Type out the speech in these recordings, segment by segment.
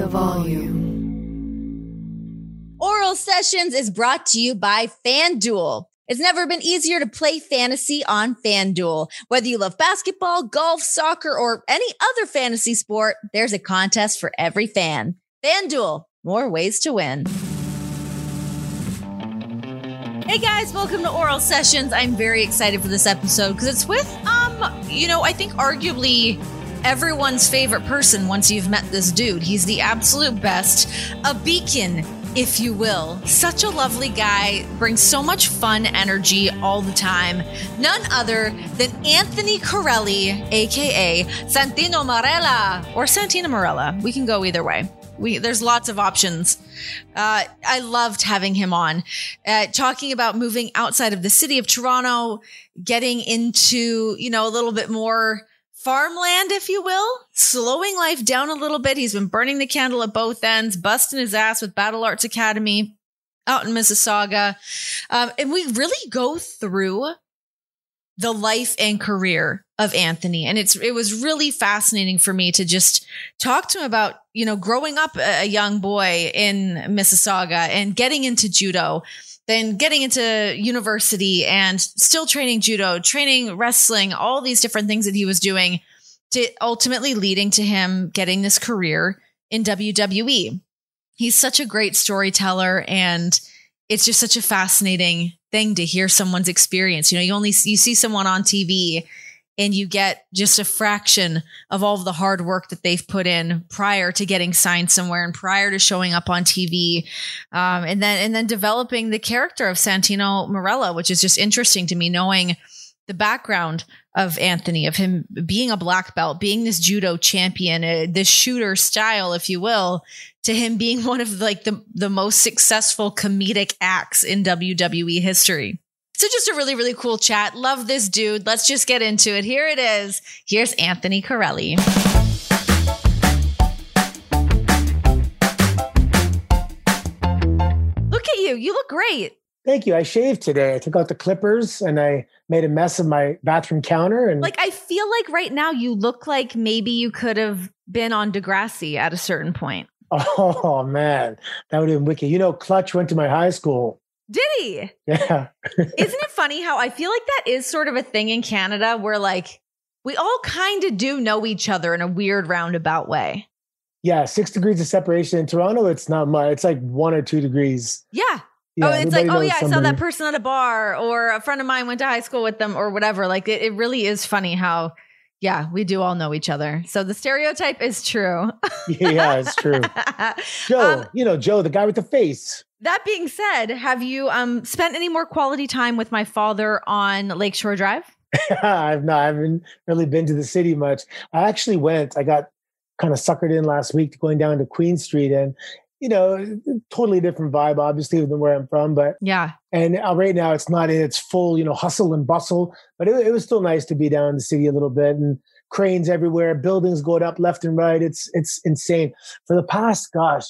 the volume. Oral Sessions is brought to you by FanDuel. It's never been easier to play fantasy on FanDuel. Whether you love basketball, golf, soccer, or any other fantasy sport, there's a contest for every fan. FanDuel, more ways to win. Hey guys, welcome to Oral Sessions. I'm very excited for this episode because it's with, um, you know, I think arguably everyone's favorite person once you've met this dude. He's the absolute best, a beacon if you will. Such a lovely guy, brings so much fun energy all the time. None other than Anthony Carelli, aka Santino Marella or Santina Marella. We can go either way. We, there's lots of options. Uh, I loved having him on, uh, talking about moving outside of the city of Toronto, getting into, you know, a little bit more farmland, if you will, slowing life down a little bit. He's been burning the candle at both ends, busting his ass with Battle Arts Academy out in Mississauga. Um, and we really go through the life and career of Anthony. And it's it was really fascinating for me to just talk to him about, you know, growing up a young boy in Mississauga and getting into judo then getting into university and still training judo, training wrestling, all these different things that he was doing to ultimately leading to him getting this career in WWE. He's such a great storyteller and it's just such a fascinating thing to hear someone's experience. You know, you only you see someone on TV and you get just a fraction of all of the hard work that they've put in prior to getting signed somewhere and prior to showing up on TV, um, and then and then developing the character of Santino Marella, which is just interesting to me, knowing the background of Anthony, of him being a black belt, being this judo champion, uh, this shooter style, if you will, to him being one of like the the most successful comedic acts in WWE history. So just a really, really cool chat. Love this dude. Let's just get into it. Here it is. Here's Anthony Carelli. Look at you. You look great. Thank you. I shaved today. I took out the clippers and I made a mess of my bathroom counter. And like, I feel like right now you look like maybe you could have been on Degrassi at a certain point. Oh man, that would have been wicked. You know, Clutch went to my high school. Did he? Yeah. Isn't it funny how I feel like that is sort of a thing in Canada where like we all kind of do know each other in a weird roundabout way. Yeah, six degrees of separation in Toronto. It's not much. It's like one or two degrees. Yeah. yeah oh, it's like, oh yeah, somebody. I saw that person at a bar, or a friend of mine went to high school with them, or whatever. Like it, it really is funny how, yeah, we do all know each other. So the stereotype is true. yeah, it's true. Joe, um, you know Joe, the guy with the face. That being said, have you um, spent any more quality time with my father on Lakeshore Drive? I've not. I haven't really been to the city much. I actually went. I got kind of suckered in last week to going down to Queen Street, and you know, totally different vibe, obviously, than where I'm from. But yeah, and uh, right now it's not in its full, you know, hustle and bustle. But it, it was still nice to be down in the city a little bit, and cranes everywhere, buildings going up left and right. It's it's insane. For the past, gosh,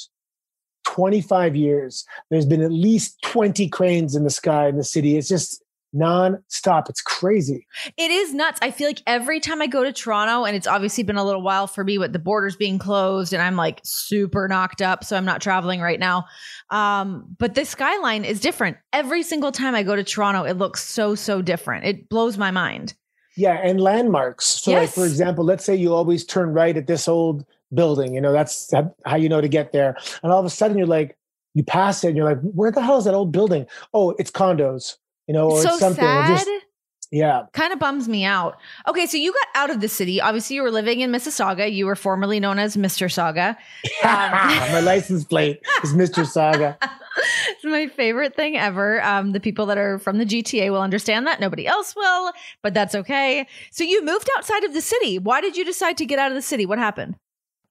25 years, there's been at least 20 cranes in the sky in the city. It's just non-stop. It's crazy. It is nuts. I feel like every time I go to Toronto, and it's obviously been a little while for me with the borders being closed, and I'm like super knocked up, so I'm not traveling right now. Um, but the skyline is different. Every single time I go to Toronto, it looks so, so different. It blows my mind. Yeah, and landmarks. So, yes. like for example, let's say you always turn right at this old building. You know, that's how you know to get there. And all of a sudden, you're like, you pass it, and you're like, where the hell is that old building? Oh, it's condos. You know, or so it's something. Sad. Just, yeah. Kind of bums me out. Okay, so you got out of the city. Obviously, you were living in Mississauga. You were formerly known as Mr. Saga. Um, my license plate is Mr. Saga. it's my favorite thing ever. Um, the people that are from the GTA will understand that. Nobody else will, but that's okay. So you moved outside of the city. Why did you decide to get out of the city? What happened?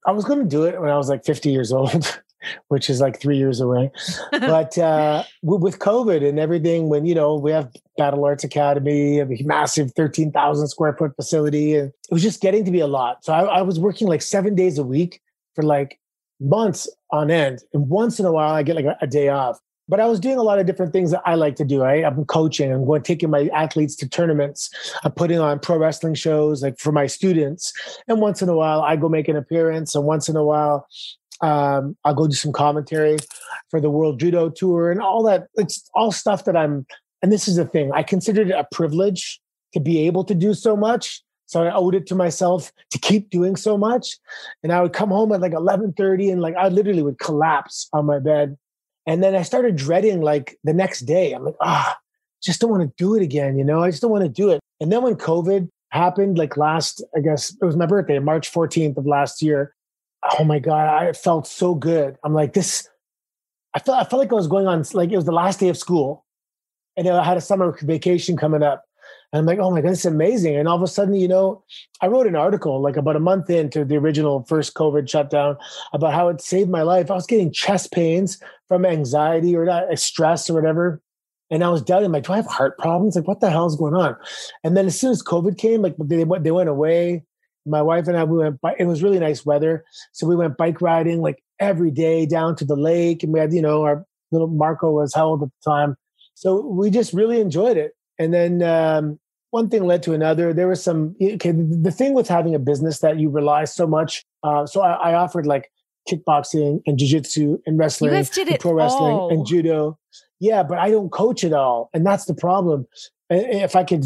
I was going to do it when I was like 50 years old, which is like three years away. but uh, with COVID and everything, when, you know, we have Battle Arts Academy, a massive 13,000 square foot facility, and it was just getting to be a lot. So I, I was working like seven days a week for like months on end. And once in a while, I get like a, a day off but I was doing a lot of different things that I like to do. Right? I'm coaching. I'm going taking my athletes to tournaments. I'm putting on pro wrestling shows like for my students. And once in a while, I go make an appearance. And once in a while, Um, I'll go do some commentary for the World Judo Tour and all that. It's all stuff that I'm. And this is the thing. I considered it a privilege to be able to do so much. So I owed it to myself to keep doing so much. And I would come home at like 11:30 and like I literally would collapse on my bed. And then I started dreading like the next day. I'm like, ah, just don't want to do it again, you know? I just don't want to do it. And then when COVID happened, like last, I guess it was my birthday, March 14th of last year. Oh my God, I felt so good. I'm like, this, I felt I felt like I was going on like it was the last day of school. And I had a summer vacation coming up. And I'm like, oh my God, it's amazing. And all of a sudden, you know, I wrote an article like about a month into the original first COVID shutdown about how it saved my life. I was getting chest pains from anxiety or not, stress or whatever. And I was doubting, like, do I have heart problems? Like, what the hell is going on? And then as soon as COVID came, like they went, they went away. My wife and I, we went. It was really nice weather, so we went bike riding like every day down to the lake, and we had, you know, our little Marco was how old at the time, so we just really enjoyed it. And then um, one thing led to another. There was some. Okay, the thing with having a business that you rely so much. Uh, so I, I offered like kickboxing and jiu-jitsu and wrestling, and pro wrestling all. and judo yeah, but I don't coach at all. And that's the problem. If I could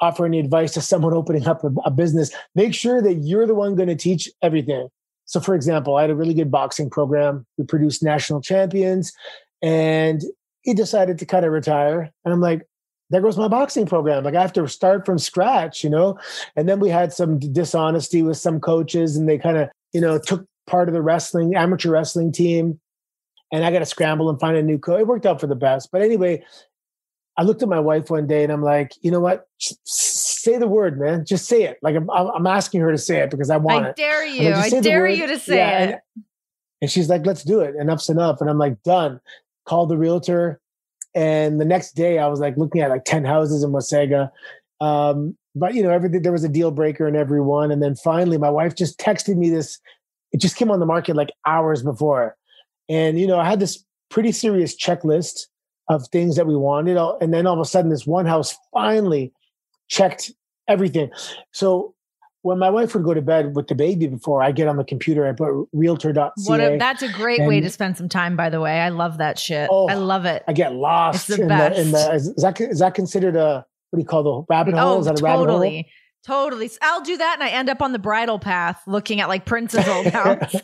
offer any advice to someone opening up a, a business, make sure that you're the one going to teach everything. So, for example, I had a really good boxing program. We produced national champions, and he decided to kind of retire. And I'm like, there goes my boxing program. Like I have to start from scratch, you know? And then we had some dishonesty with some coaches, and they kind of, you know, took part of the wrestling, amateur wrestling team and I got to scramble and find a new coach. It worked out for the best. But anyway, I looked at my wife one day and I'm like, you know what? say the word, man. Just say it. Like I'm, I'm asking her to say it because I want I it. Dare you. Like, I dare you to say yeah, it. And, and she's like, let's do it. Enough's enough. And I'm like, done. Called the realtor. And the next day I was like looking at like 10 houses in Wasaga. Um, but you know, everything there was a deal breaker in every one. And then finally my wife just texted me this. It just came on the market like hours before and, you know, I had this pretty serious checklist of things that we wanted. And then all of a sudden, this one house finally checked everything. So when my wife would go to bed with the baby before I get on the computer, I put realtor.ca. What a, that's a great way to spend some time, by the way. I love that shit. Oh, I love it. I get lost. It's the in best. The, in the, is, that, is that considered a, what do you call the rabbit oh, hole? Oh, is that a totally. rabbit hole? Totally. I'll do that and I end up on the bridle path looking at like Prince's old house.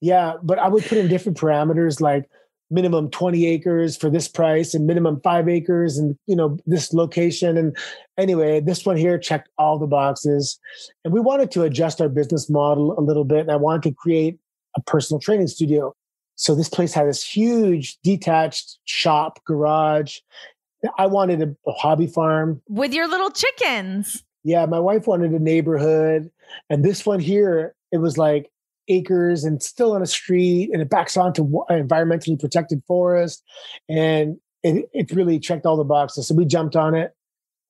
yeah, but I would put in different parameters like minimum 20 acres for this price and minimum 5 acres and you know this location and anyway, this one here checked all the boxes. And we wanted to adjust our business model a little bit and I wanted to create a personal training studio. So this place had this huge detached shop garage. I wanted a, a hobby farm with your little chickens. Yeah, my wife wanted a neighborhood. And this one here, it was like acres and still on a street and it backs onto environmentally protected forest. And it, it really checked all the boxes. So we jumped on it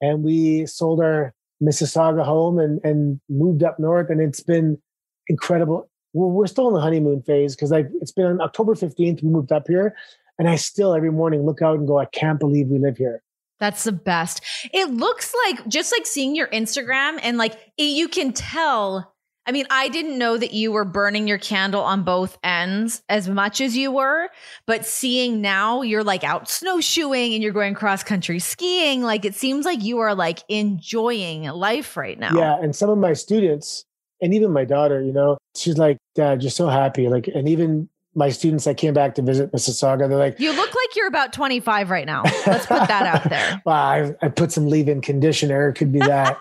and we sold our Mississauga home and, and moved up north. And it's been incredible. We're, we're still in the honeymoon phase because it's been on October 15th, we moved up here. And I still every morning look out and go, I can't believe we live here. That's the best. It looks like just like seeing your Instagram and like it, you can tell. I mean, I didn't know that you were burning your candle on both ends as much as you were, but seeing now you're like out snowshoeing and you're going cross country skiing, like it seems like you are like enjoying life right now. Yeah. And some of my students, and even my daughter, you know, she's like, Dad, you're so happy. Like, and even my students that came back to visit Mississauga, they're like, You look like you're about 25 right now. Let's put that out there. well, I, I put some leave in conditioner. It could be that.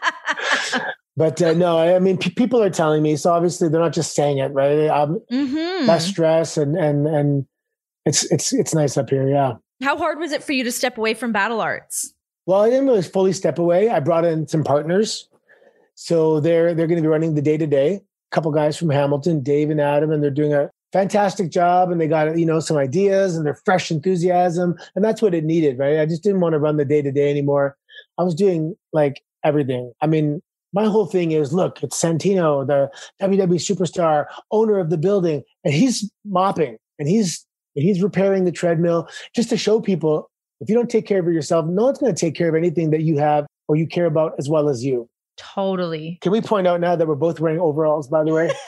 but uh, no, I mean, p- people are telling me. So obviously, they're not just saying it, right? Um, mm-hmm. Less stress and, and, and it's, it's, it's nice up here. Yeah. How hard was it for you to step away from battle arts? Well, I didn't really fully step away. I brought in some partners. So they're, they're going to be running the day to day. A couple guys from Hamilton, Dave and Adam, and they're doing a fantastic job and they got you know some ideas and their fresh enthusiasm and that's what it needed right i just didn't want to run the day to day anymore i was doing like everything i mean my whole thing is look it's santino the wwe superstar owner of the building and he's mopping and he's and he's repairing the treadmill just to show people if you don't take care of yourself no one's going to take care of anything that you have or you care about as well as you totally can we point out now that we're both wearing overalls by the way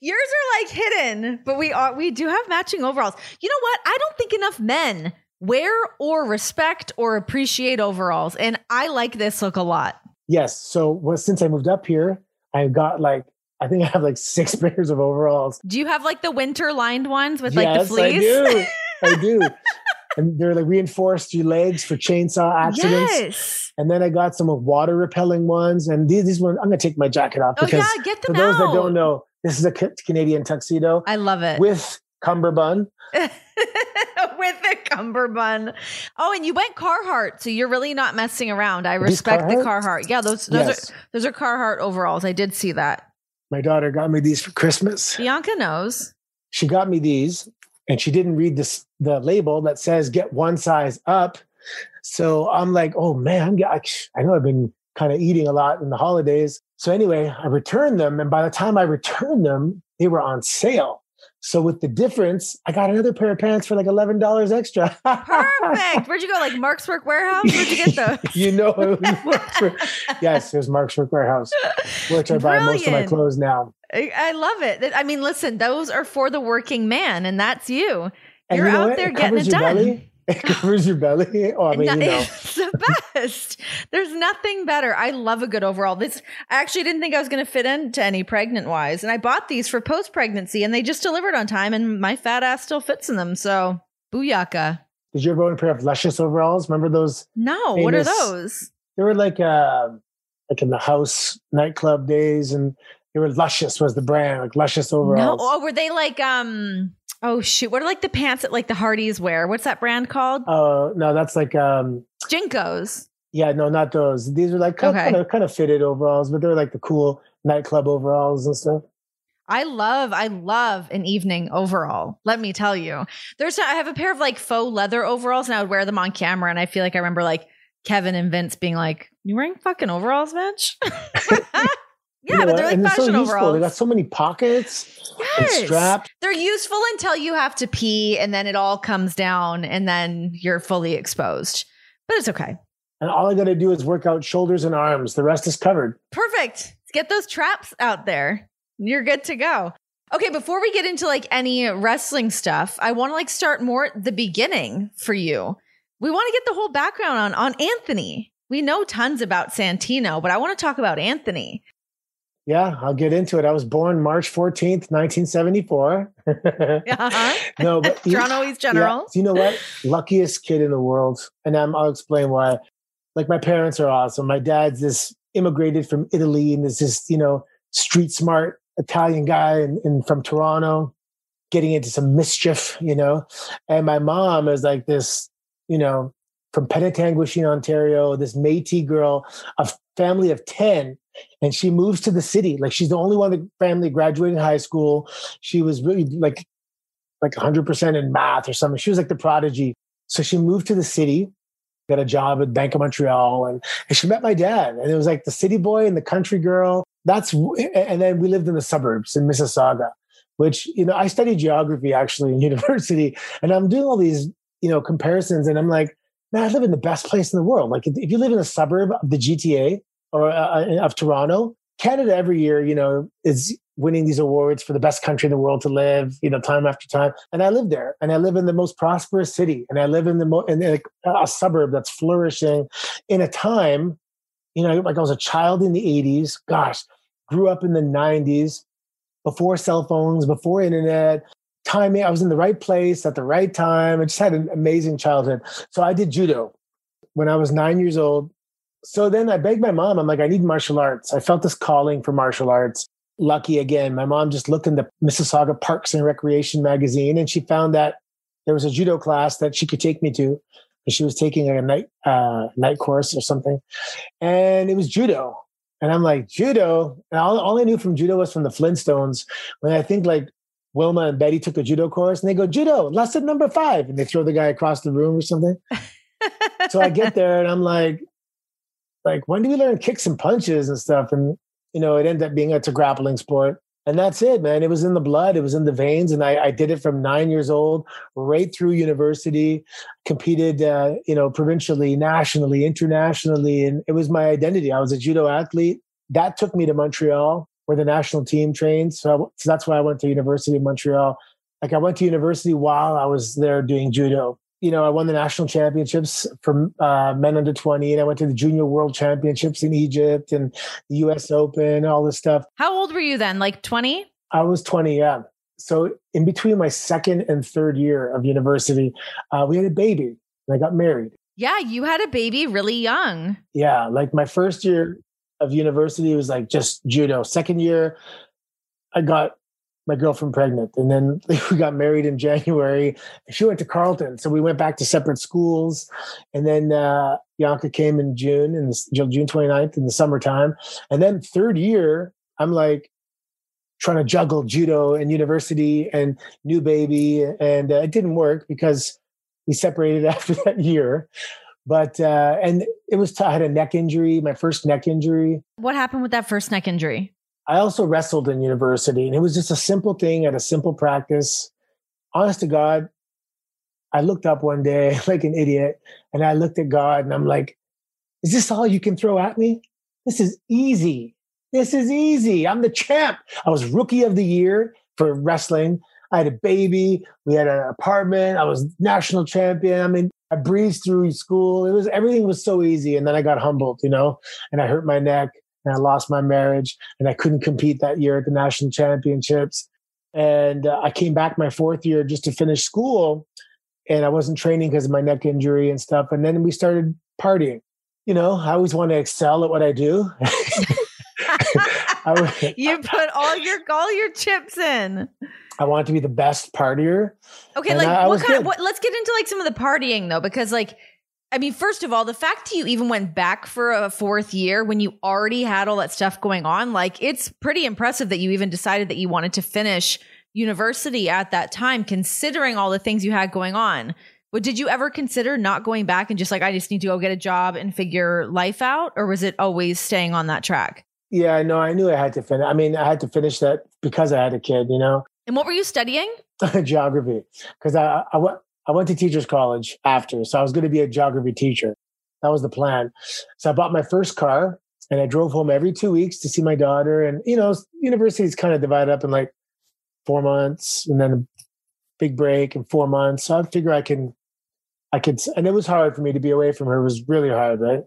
Yours are like hidden, but we are we do have matching overalls. You know what? I don't think enough men wear or respect or appreciate overalls, and I like this look a lot. Yes. So well, since I moved up here, I've got like I think I have like six pairs of overalls. Do you have like the winter lined ones with like the fleece? I do. I do. and they're like reinforced your legs for chainsaw accidents. Yes. And then I got some water repelling ones. And these, these ones, I'm going to take my jacket off Oh because yeah, get them for those out. that don't know, this is a Canadian tuxedo I love it. with cummerbund. with the cummerbund. Oh, and you went Carhartt, so you're really not messing around. I respect the Carhartt? Carhartt. Yeah, those those Yes. are those are Carhartt overalls. I did see that. My daughter got me these for Christmas. Bianca knows. She got me these and she didn't read this the label that says get one size up. So I'm like, oh man, I'm, I know I've been kind of eating a lot in the holidays. So anyway, I returned them, and by the time I returned them, they were on sale. So with the difference, I got another pair of pants for like eleven dollars extra. Perfect. Where'd you go? Like Mark's Work Warehouse? Where'd you get those? you know, it was Mark's Work- yes, it was Mark's Work Warehouse, which I buy most of my clothes now. I, love it. I mean, listen, those are for the working man, and that's you. And You're you know out what? there It getting it done. belly. It covers your belly. Oh, I mean, No- you know. It's the best. There's nothing better. I love a good overall. This I actually didn't think I was going to fit into any pregnant wise, and I bought these for post pregnancy, and they just delivered on time, and my fat ass still fits in them. So booyaka. Did you ever own a pair of Luscious overalls? Remember those? No, what are those? They were like uh, like in the house nightclub days, and they were Luscious was the brand, like Luscious overalls. No, overalls. oh, were they like um? Oh shoot, what are like the pants that like the Hardys wear? What's that brand called? Oh no, that's like um, JNCOs. yeah, no, not those. These were like kind, Okay. kind of kind of fitted overalls, but they were like the cool nightclub overalls and stuff. I love, I love an evening overall. Let me tell you. There's, I have a pair of like faux leather overalls and I would wear them on camera. And I feel like I remember like Kevin and Vince being like, You wearing fucking overalls, Mitch? yeah, You know but they're like and fashion so useful. overalls. They got so many pockets Yes. straps. They're useful until you have to pee and then it all comes down and then you're fully exposed. But it's okay. And all I got to do is work out shoulders and arms. The rest is covered. Perfect. Get those traps out there. You're good to go. Okay, before we get into like any wrestling stuff, I want to like start more at the beginning for you. We want to get the whole background on on Anthony. We know tons about Santino, but I want to talk about Anthony. Yeah, I'll get into it. I was born March 14th, 1974. Uh-huh. no, but Toronto East General. Yeah. You know what? Luckiest kid in the world. And I'm, I'll explain why. Like my parents are awesome. My dad's this immigrated from Italy and is this, you know, street smart Italian guy and, and from Toronto, getting into some mischief, you know. And my mom is like this, you know, from Penetanguishene, Ontario, this Métis girl, a family of 10. And she moves to the city. Like she's the only one in the family graduating high school. She was really like like 100% in math or something. She was like the prodigy. So she moved to the city, got a job at Bank of Montreal, and, and she met my dad. And it was like the city boy and the country girl. That's and then we lived in the suburbs in Mississauga, which you know I studied geography actually in university, and I'm doing all these you know comparisons, and I'm like, man, I live in the best place in the world. Like if you live in a suburb of the GTA or uh, of Toronto, Canada every year, you know, is winning these awards for the best country in the world to live, you know, time after time. And I live there, and I live in the most prosperous city, and I live in the mo- in like a suburb that's flourishing in a time, you know, like I was a child in the '80s. Gosh, grew up in the '90s, before cell phones, before internet. Timing, I was in the right place at the right time. I just had an amazing childhood. So I did judo when I was nine years old. So then I begged my mom, I'm like, I need martial arts. I felt this calling for martial arts. Lucky again, my mom just looked in the Mississauga Parks and Recreation magazine and she found that there was a judo class that she could take me to. She was taking a night uh, night course or something. And it was judo. And I'm like, judo? And all, all I knew from judo was from the Flintstones. When I think like Wilma and Betty took a judo course and they go, judo, lesson number five. And they throw the guy across the room or something. so I get there and I'm like, like, when do we learn kicks and punches and stuff? And, you know, it ended up being it's a grappling sport. And that's it, man. It was in the blood, it was in the veins. And I, I did it from nine years old right through university, competed, uh, you know, provincially, nationally, internationally. And it was my identity. I was a judo athlete. That took me to Montreal. where the national team trains. So, so that's why I went to University of Montreal. Like I went to university while I was there doing judo. You know, I won the national championships for uh, men under 20, and I went to the junior world championships in Egypt and the US Open, all this stuff. How old were you then? Like 20? I was 20, yeah. So in between my second and third year of university, uh, we had a baby and I got married. Yeah, you had a baby really young. Yeah, like my first year of university was like just judo. Second year, I got my girlfriend pregnant, and then we got married in January. She went to Carleton, so we went back to separate schools. And then uh, Bianca came in June, in the, June 29th in the summertime. And then third year, I'm like trying to juggle judo and university and new baby, and uh, it didn't work because we separated after that year. But uh, and it was t- I had a neck injury, my first neck injury. What happened with that first neck injury? I also wrestled in university, and it was just a simple thing at a simple practice. Honest to God, I looked up one day like an idiot, and I looked at God, and I'm like, "Is this all you can throw at me? This is easy. This is easy. I'm the champ. I was rookie of the year for wrestling. I had a baby. We had an apartment. I was national champion. I mean, I breezed through school. It was everything was so easy. And then I got humbled, you know, and I hurt my neck and I lost my marriage and I couldn't compete that year at the national championships. And uh, I came back my fourth year just to finish school and I wasn't training because of my neck injury and stuff. And then we started partying. You know, I always want to excel at what I do. I, you put all your all your chips in. I want to be the best partier. Okay, like I, what I kind of what, let's get into like some of the partying though, because like I mean, first of all, the fact that you even went back for a fourth year when you already had all that stuff going on, like it's pretty impressive that you even decided that you wanted to finish university at that time, considering all the things you had going on. But did you ever consider not going back and just like, I just need to go get a job and figure life out? Or was it always staying on that track? Yeah, no, I knew I had to finish. I mean, I had to finish that because I had a kid, you know? And what were you studying? geography, because I, I, went, I went to teachers college after, so I was going to be a geography teacher. That was the plan. So I bought my first car and I drove home every two weeks to see my daughter. And you know, university is kind of divided up in like four months and then a big break and four months. So I figure I can, I could, and it was hard for me to be away from her. It was really hard, right?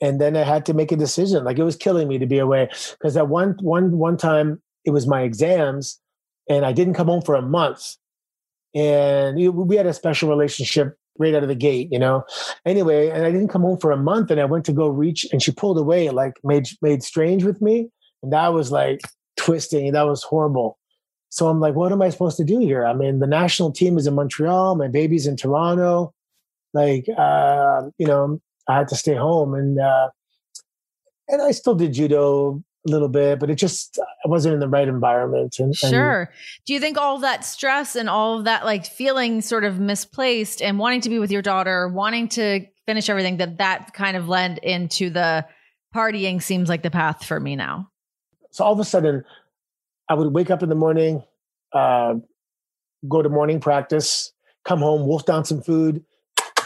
And then I had to make a decision. Like it was killing me to be away because at one one one time it was my exams and I didn't come home for a month. And we had a special relationship right out of the gate, you know. Anyway, and I didn't come home for a month, and I went to go reach, and she pulled away, like made made strange with me, and that was like twisting. That was horrible. So I'm like, what am I supposed to do here? I mean, the national team is in Montreal, my baby's in Toronto. Like, uh, you know, I had to stay home, and uh, and I still did judo a little bit, but it just I wasn't in the right environment. And, sure. And, Do you think all that stress and all of that like feeling sort of misplaced and wanting to be with your daughter, wanting to finish everything that that kind of led into the partying seems like the path for me now. So all of a sudden, I would wake up in the morning, uh, go to morning practice, come home, wolf down some food,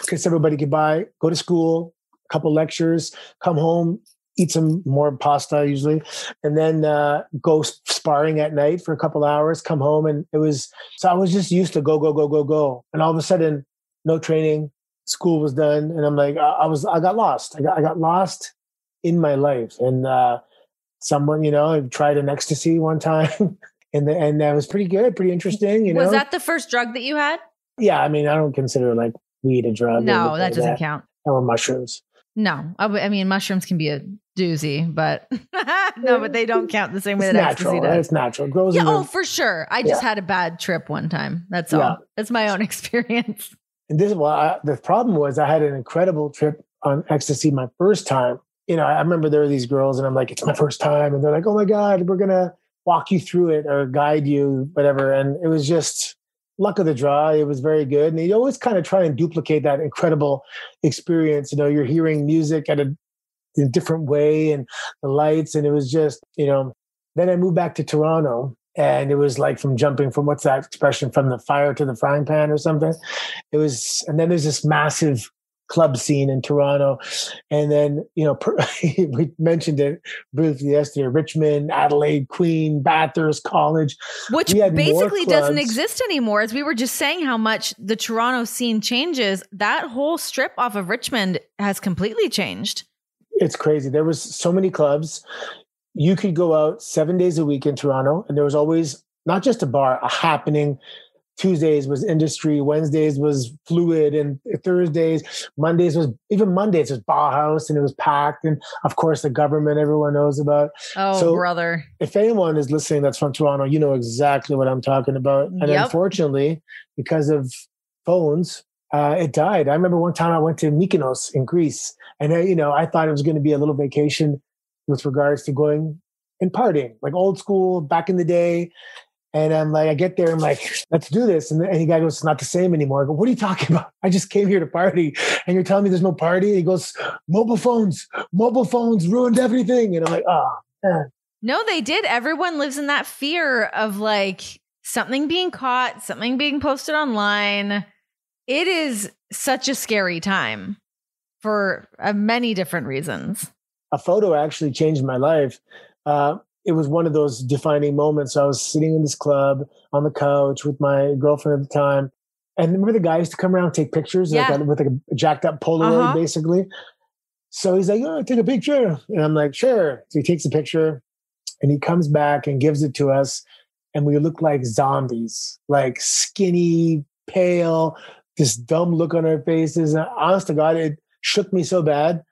kiss everybody goodbye, go to school, a couple lectures, come home, eat some more pasta usually, and then uh, go sparring at night for a couple hours, come home. And it was, so I was just used to go, go, go, go, go. And all of a sudden, no training, school was done. And I'm like, I, was, I got lost. I got, I got lost in my life. And uh, someone, you know, I tried an ecstasy one time. and, the, and that was pretty good, pretty interesting. You know, was that the first drug that you had? Yeah. I mean, I don't consider like weed a drug. No, that doesn't that. count. Or mushrooms. No, I, mean mushrooms can be a doozy, but no, but they don't count the same way it's that natural. Ecstasy does. It's natural. Grows yeah. Oh, for sure. I just yeah. had a bad trip one time. That's all. Yeah. That's my own experience. And this is why the problem was I had an incredible trip on ecstasy my first time. You know, I remember there were these girls, and I'm like, it's my first time, and they're like, oh my god, we're gonna walk you through it or guide you, whatever. And it was just luck of the draw. It was very good. And you always kind of try and duplicate that incredible experience. You know, you're hearing music at a, a different way and the lights. And it was just, you know, then I moved back to Toronto and it was like from jumping from what's that expression from the fire to the frying pan or something. It was, and then there's this massive club scene in Toronto. And then, you know, per, we mentioned it briefly yesterday Richmond, Adelaide, Queen, Bathurst College. Which basically doesn't exist anymore. As we were just saying, how much the Toronto scene changes, that whole strip off of Richmond has completely changed. It's crazy. There was so many clubs. You could go out seven days a week in Toronto, and there was always not just a bar, a happening Tuesdays was industry, Wednesdays was fluid, and Thursdays, Mondays was even Mondays was Bauhaus, and it was packed. And of course, the Guvernment everyone knows about. Oh, so brother! If anyone is listening that's from Toronto, you know exactly what I'm talking about. And yep. unfortunately, because of phones, uh, it died. I remember one time I went to Mykonos in Greece, and I, you know I thought it was going to be a little vacation with regards to going and partying, like old school back in the day. And I'm like, I get there, I'm like, let's do this. And, and the guy goes, it's not the same anymore. I go, what are you talking about? I just came here to party. And you're telling me there's no party? And he goes, mobile phones, mobile phones ruined everything. And I'm like, oh, man. No, they did. Everyone lives in that fear of like something being caught, something being posted online. It is such a scary time for uh, many different reasons. A photo actually changed my life. Uh, it was one of those defining moments. I was sitting in this club on the couch with my girlfriend at the time. And remember the guy used to come around and take pictures yeah. like, with like a jacked up Polaroid, uh-huh. basically. So he's like, oh, take a picture. And I'm like, sure. So he takes a picture and he comes back and gives it to us. And we look like zombies, like skinny, pale, this dumb look on our faces. And honest to God, it shook me so bad.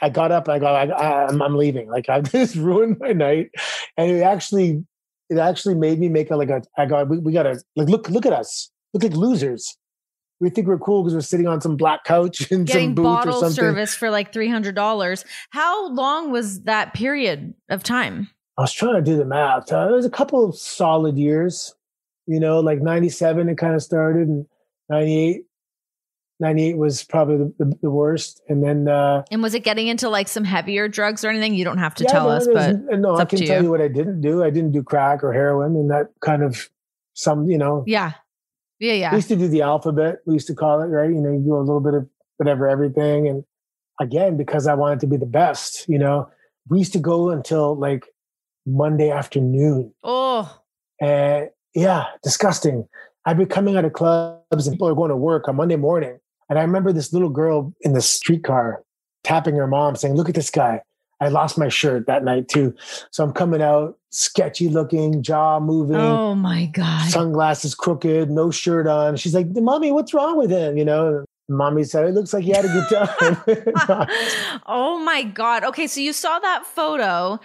I got up. I got. I, am I'm leaving. Like I just ruined my night, and it actually, it actually made me make a like a. I got. We, we gotta like look. Look at us. Look like losers. We think we're cool because we're sitting on some black couch and getting some booth bottle or something. service for like three hundred dollars. How long was that period of time? I was trying to do the math. Uh, it was a couple of solid years. You know, like '97 it kind of started, and '98 98 was probably the, the, the, worst. And then uh and was it getting into like some heavier drugs or anything? You don't have to yeah, tell no, us but no i can tell you. you. what i didn't do. I didn't do crack or heroin and that kind of some you know. Yeah. Yeah yeah. We used to do the alphabet we used to call it right? You know you do a little bit of whatever everything. And again because i wanted to be the best you know we used to go until like monday afternoon. Oh. And yeah disgusting I'd be coming out of clubs and people are going to work on Monday morning and I remember this little girl in the streetcar tapping her mom saying, Look at this guy. I lost my shirt that night too. So I'm coming out sketchy looking, jaw moving. Oh my God. Sunglasses crooked, no shirt on. She's like, Mommy, what's wrong with him? You know, mommy said, It looks like he had a good time. oh my God. Okay. So you saw that photo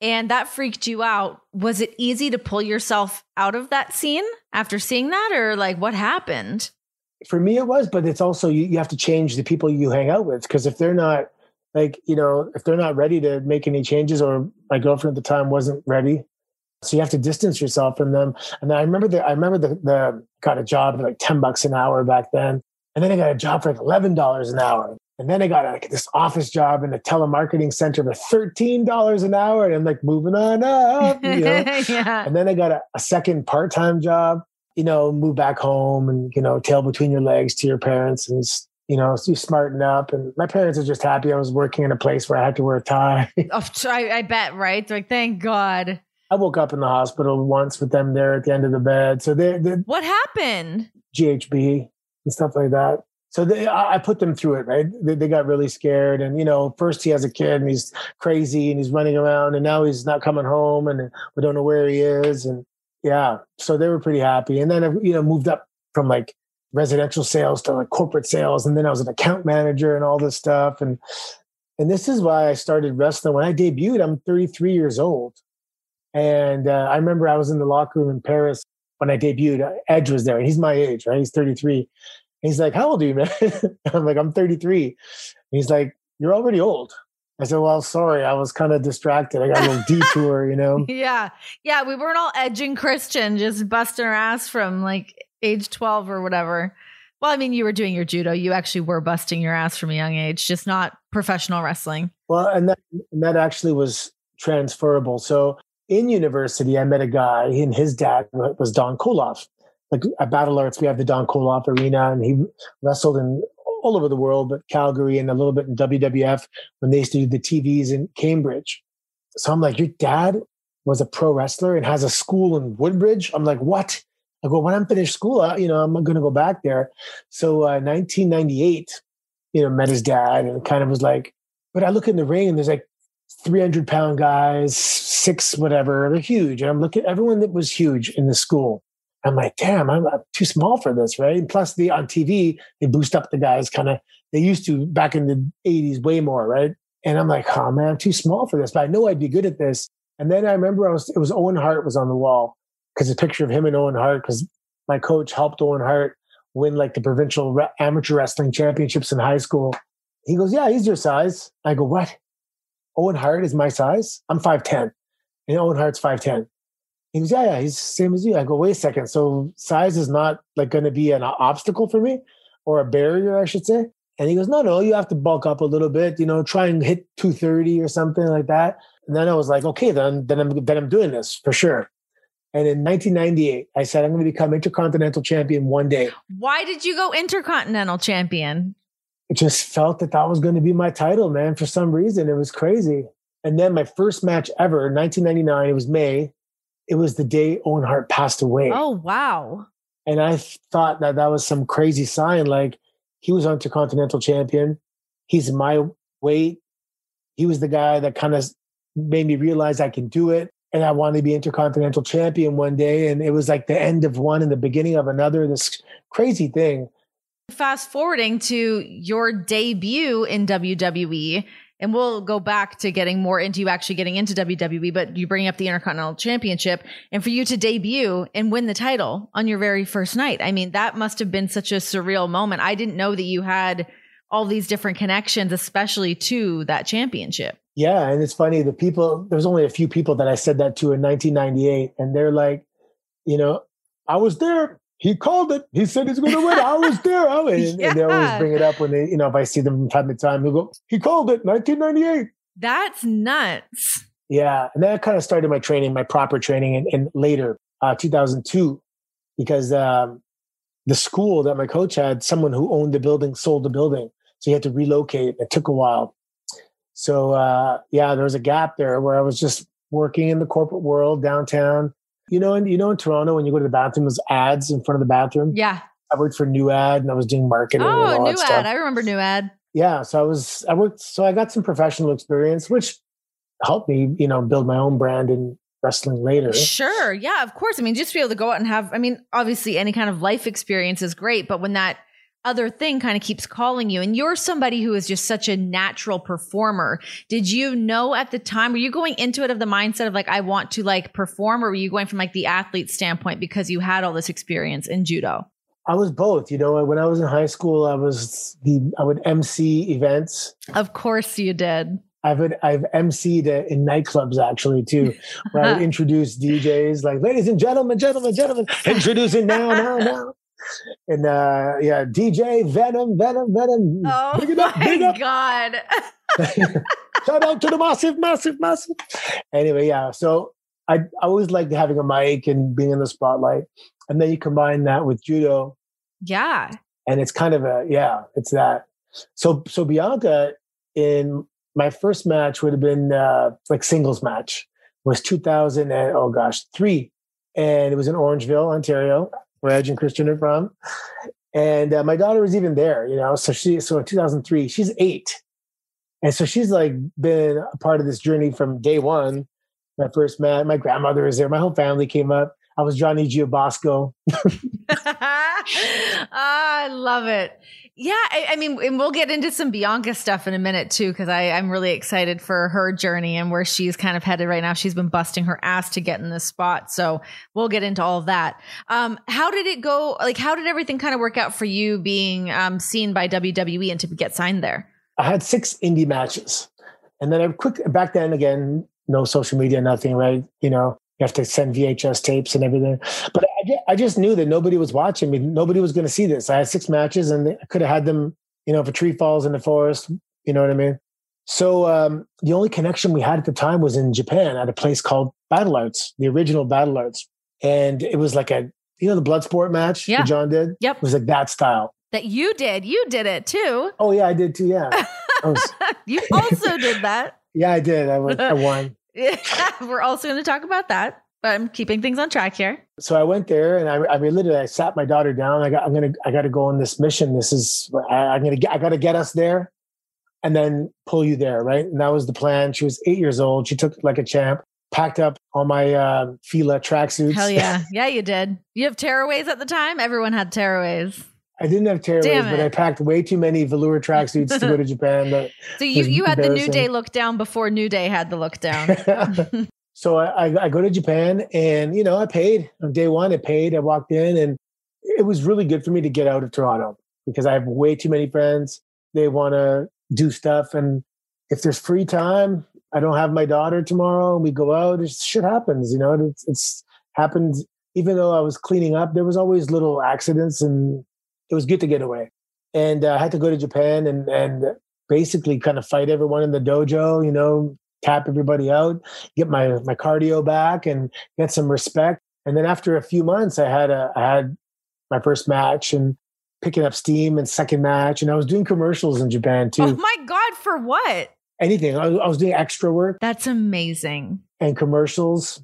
and that freaked you out. Was it easy to pull yourself out of that scene after seeing that, or like what happened? for me it was but it's also you, you have to change the people you hang out with because if they're not like you know if they're not ready to make any changes or my girlfriend at the time wasn't ready so you have to distance yourself from them and then i remember that i remember the, the got a job for like 10 bucks an hour back then and then i got a job for like $11 an hour and then I got like this office job in a telemarketing center for $13 an hour. And I'm like moving on up. You know? yeah. And then I got a, a second part-time job you know, move back home and, you know, tail between your legs to your parents and, you know, so you smarten up. And my parents are just happy I was working in a place where I had to wear a tie. oh, I, I bet, right? They're like, thank God. I woke up in the hospital once with them there at the end of the bed. So they, they what happened? GHB and stuff like that. So they, I put them through it, right? They, they, got really scared, and you know, first he has a kid and he's crazy and he's running around, and now he's not coming home, and we don't know where he is, and yeah. So they were pretty happy. And then, you know, moved up from like residential sales to like corporate sales. And then I was an account manager and all this stuff. And, and this is why I started wrestling. When I debuted, I'm 33 years old. And uh, I remember I was in the locker room in Paris when I debuted. Edge was there, and he's my age, right? He's 33. He's like, How old are you, man? I'm like, I'm 33. He's like, You're already old. I said, well, sorry, I was kind of distracted. I got a little detour, you know? Yeah. Yeah. We weren't all Edge and Christian, just busting our ass from like age 12 or whatever. Well, I mean, you were doing your judo. You actually were busting your ass from a young age, just not professional wrestling. Well, and that, and that actually was transferable. So in university, I met a guy, and his dad was Don Koloff. Like at Battle Arts, we have the Don Koloff Arena, and he wrestled in all over the world, but Calgary and a little bit in WWF when they used to do the TVs in Cambridge. So I'm like, your dad was a pro wrestler and has a school in Woodbridge. I'm like, what? I go, when I'm finished school, I, you know, I'm going to go back there. So uh, 1998, you know, met his dad and kind of was like, but I look in the ring and there's like 300 pound guys, six, whatever. They're huge. And I'm looking, everyone that was huge in the school. I'm like, damn, I'm, I'm too small for this, right? And plus, the on TV, they boost up the guys kind of, they used to back in the 80s way more, right? And I'm like, oh man, I'm too small for this, but I know I'd be good at this. And then I remember I was, it was Owen Hart was on the wall because a picture of him and Owen Hart, because my coach helped Owen Hart win like the provincial re- amateur wrestling championships in high school. He goes, yeah, he's your size. I go, what? Owen Hart is my size? I'm 5'10. And Owen Hart's 5'10. He goes, yeah, yeah, he's the same as you. I go, wait a second. So size is not like going to be an obstacle for me or a barrier, I should say. And he goes, no, no, you have to bulk up a little bit, you know, try and hit 230 or something like that. And then I was like, okay, then, then I'm, then I'm doing this for sure. And in 1998, I said, I'm going to become intercontinental champion one day. Why did you go intercontinental champion? It just felt that that was going to be my title, man. For some reason, it was crazy. And then my first match ever 1999, it was May. It was the day Owen Hart passed away. Oh, wow. And I thought that that was some crazy sign. Like he was intercontinental champion. He's my weight. He was the guy that kind of made me realize I can do it and I wanted to be intercontinental champion one day. And it was like the end of one and the beginning of another, this crazy thing. Fast forwarding to your debut in WWE, and we'll go back to getting more into you actually getting into WWE, but you bring up the Intercontinental Championship and for you to debut and win the title on your very first night. I mean, that must have been such a surreal moment. I didn't know that you had all these different connections, especially to that championship. Yeah, and it's funny. The people there's only a few people that I said that to in 1998, and they're like, you know, I was there. He called it. He said he's going to win. I was there. I was, and, yeah. and, they always bring it up when they, you know, if I see them from time to time, they go, "He called it, 1998." That's nuts. Yeah, and that kind of started my training, my proper training, and, and later, uh, 2002, because um, the school that my coach had, someone who owned the building sold the building, so he had to relocate. It took a while. So uh, yeah, there was a gap there where I was just working in the corporate world downtown. You know, and you know in Toronto when you go to the bathroom, there's ads in front of the bathroom. Yeah. I worked for New Ad and I was doing marketing. Oh, New Ad. I remember New Ad. Yeah. So I was I worked so I got some professional experience, which helped me, you know, build my own brand in wrestling later. Sure. Yeah, of course. I mean, just to be able to go out and have I mean, obviously any kind of life experience is great, but when that other thing kind of keeps calling you. And you're somebody who is just such a natural performer. Did you know at the time were you going into it of the mindset of like i want to like perform or were you going from like the athlete standpoint because you had all this experience in judo? I was both you know when i was in high school i was the i would mc events. Of course you did. I've I've emceed in nightclubs actually too, where I would introduce DJs like, "Ladies and gentlemen, gentlemen, gentlemen, introducing now, now, now." And uh yeah, DJ Venom, Venom, Venom. Oh big up, my up. god! Shout out to the massive, massive, massive. Anyway, yeah. So I, I always liked having a mic and being in the spotlight, and then you combine that with judo. Yeah. And it's kind of a yeah, it's that. So so Bianca in my first match would have been uh, like singles match was 2000 and oh gosh three and it was in orangeville ontario Edge and Christian are from. And uh, my daughter was even there, you know. So she, so in 2003, she's eight, and so she's like been a part of this journey from day one. My first met, my grandmother was there, my whole family came up. I was Johnny Giobosco. I love it. Yeah, I, I, mean, and we'll get into some Bianca stuff in a minute too, because I'm really excited for her journey and where she's kind of headed right now. She's been busting her ass to get in this spot, so we'll get into all of that. Um, how did it go? Like, how did everything kind of work out for you being um, seen by WWE and to get signed there? I had six indie matches, and then I quick back then again, no social media, nothing, right? You know, you have to send VHS tapes and everything. But I, I just knew that nobody was watching me. Nobody was going to see this. I had six matches and I could have had them, you know, if a tree falls in the forest, you know what I mean? So um, the only connection we had at the time was in Japan at a place called Battle Arts, the original Battle Arts. And it was like a, you know, the blood sport match yeah. that John did? Yep. It was like that style. That you did. You did it too. Oh yeah, I did too. Yeah. Was, you also did that. Yeah, I did. I, I won. We're also going to talk about that, but I'm keeping things on track here. So I went there and I, I mean, literally, I sat my daughter down. I got, I'm gonna, I got to go on this mission. This is, I, I'm gonna get, I got to get us there, and then pull you there, right? And that was the plan. She was eight years old. She took like a champ. Packed up all my uh, Fila tracksuits. Hell yeah, yeah, you did. You have tearaways at the time. Everyone had tearaways. I didn't have tearaways, but I packed way too many velour tracksuits to go to Japan. so you, you had the New Day look down before New Day had the look down. so I, I, I, go to Japan and, you know, I paid on day one. I paid. I walked in and it was really good for me to get out of Toronto because I have way too many friends. They want to do stuff. And if there's free time, I don't have my daughter tomorrow and we go out, it's, shit happens, you know, it's, it's happened. Even though I was cleaning up, there was always little accidents and it was good to get away. And uh, I had to go to Japan and and basically kind of fight everyone in the dojo, you know, tap everybody out, get my my cardio back, and get some respect. And then after a few months, I had a I had my first match and picking up steam and second match, and I was doing commercials in Japan too. Oh my god, for what? Anything. I, I was doing extra work. That's amazing. And commercials.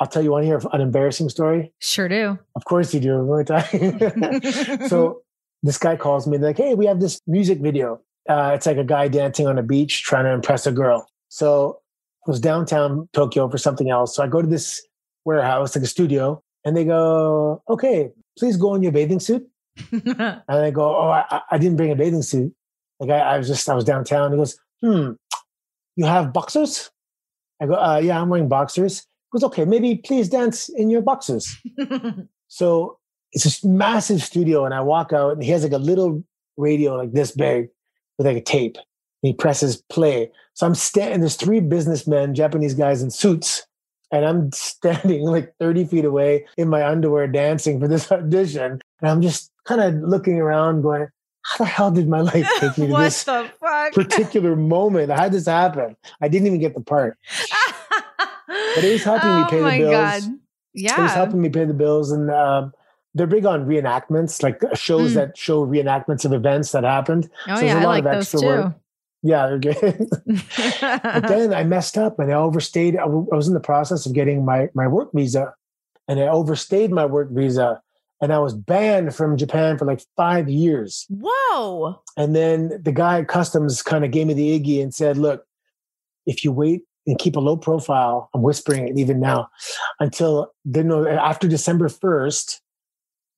I'll tell you one here, an embarrassing story. Sure do. Of course you do. so this guy calls me like, "Hey, we have this music video. Uh, it's like a guy dancing on a beach trying to impress a girl." So I was downtown Tokyo for something else. So I go to this warehouse, like a studio, and they go, "Okay, please go in your bathing suit." and I go, "Oh, I, I, didn't bring a bathing suit. Like I, I was just I was downtown." He goes, "Hmm, you have boxers?" I go, uh, "Yeah, I'm wearing boxers." He goes, "Okay, maybe please dance in your boxers." so it's this massive studio, and I walk out, and he has like a little radio like this big with like a tape. And he presses play. So I'm standing. There's three businessmen, Japanese guys in suits, and I'm standing like 30 feet away in my underwear dancing for this audition. And I'm just kind of looking around, going, "How the hell did my life take me to this particular moment? How did this happen? I didn't even get the part." but it was helping oh me pay the bills. God. Yeah, it was helping me pay the bills, and um, they're big on reenactments, like uh, shows mm. that show reenactments of events that happened. Oh so yeah, I like those too. Work. Yeah, they're good. but then I messed up and I overstayed. I was in the process of getting my my work visa, and I overstayed my work visa, and I was banned from Japan for like five years. Whoa! And then the guy at customs kind of gave me the iggy and said, "Look, if you wait and keep a low profile, I'm whispering it even now, until then after December first,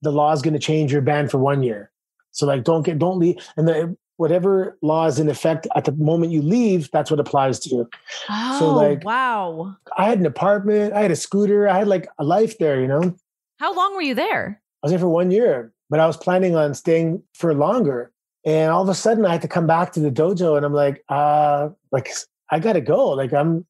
the law is going to change your ban for one year. So like, don't get, don't leave. And the, whatever law is in effect at the moment you leave, that's what applies to you. Oh, so like, wow. I had an apartment, I had a scooter, I had like a life there, you know? How long were you there? I was there for one year, but I was planning on staying for longer. And all of a sudden I had to come back to the dojo and I'm like, uh, like I gotta go. Like I'm,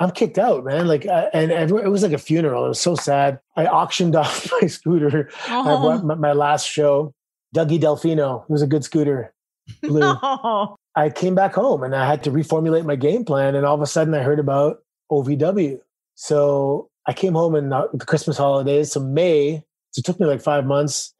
I'm kicked out, man. Like, uh, and, everyone, it was like a funeral. It was so sad. I auctioned off my scooter oh. at my, my, last show. Dougie Delfino. It was a good scooter. Blue. No. I came back home and I had to reformulate my game plan. And all of a sudden, I heard about OVW. So I came home in the Christmas holidays. So May. So it took me like five months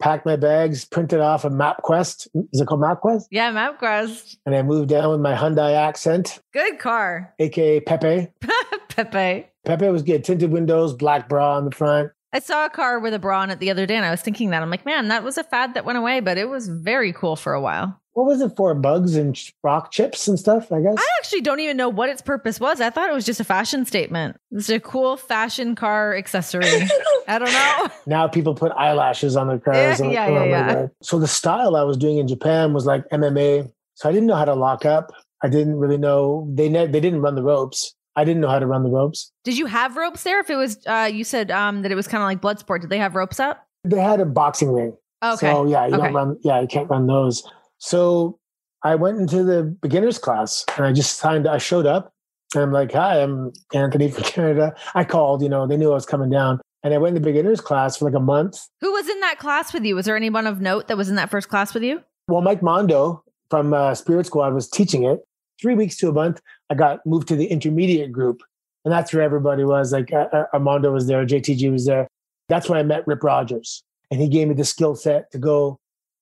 packed my bags, printed off a MapQuest. Is it called MapQuest? Yeah, MapQuest. And I moved down with my Hyundai Accent. Good car. AKA Pepe. Pepe. Pepe was good. Tinted windows, black bra on the front. I saw a car with a bra on it the other day and I was thinking that. I'm like, man, that was a fad that went away, but it was very cool for a while what was it for? Bugs and rock chips and stuff, I guess. I actually don't even know what its purpose was. I thought it was just a fashion statement. It's a cool fashion car accessory. I don't know. Now people put eyelashes on their cars. Yeah, yeah, yeah, yeah. So the style I was doing in Japan was like MMA. So I didn't know how to lock up. I didn't really know they ne- they didn't run the ropes. I didn't know how to run the ropes. Did you have ropes there? If it was, uh, you said um, that it was kind of like blood sport. Did they have ropes up? They had a boxing ring. Okay. So yeah, you okay. don't run. Yeah, you can't run those. So I went into the beginners class and I just signed, I showed up and I'm like, hi, I'm Anthony from Canada. I called, you know, they knew I was coming down. And I went in the beginners class for like a month. Who was in that class with you? Was there anyone of note that was in that first class with you? Well, Mike Mondo from uh, Spirit Squad was teaching it. Three weeks to a month, I got moved to the intermediate group. And that's where everybody was. Like uh, uh Armando was there, JTG was there. That's when I met Rip Rogers. And he gave me the skill set to go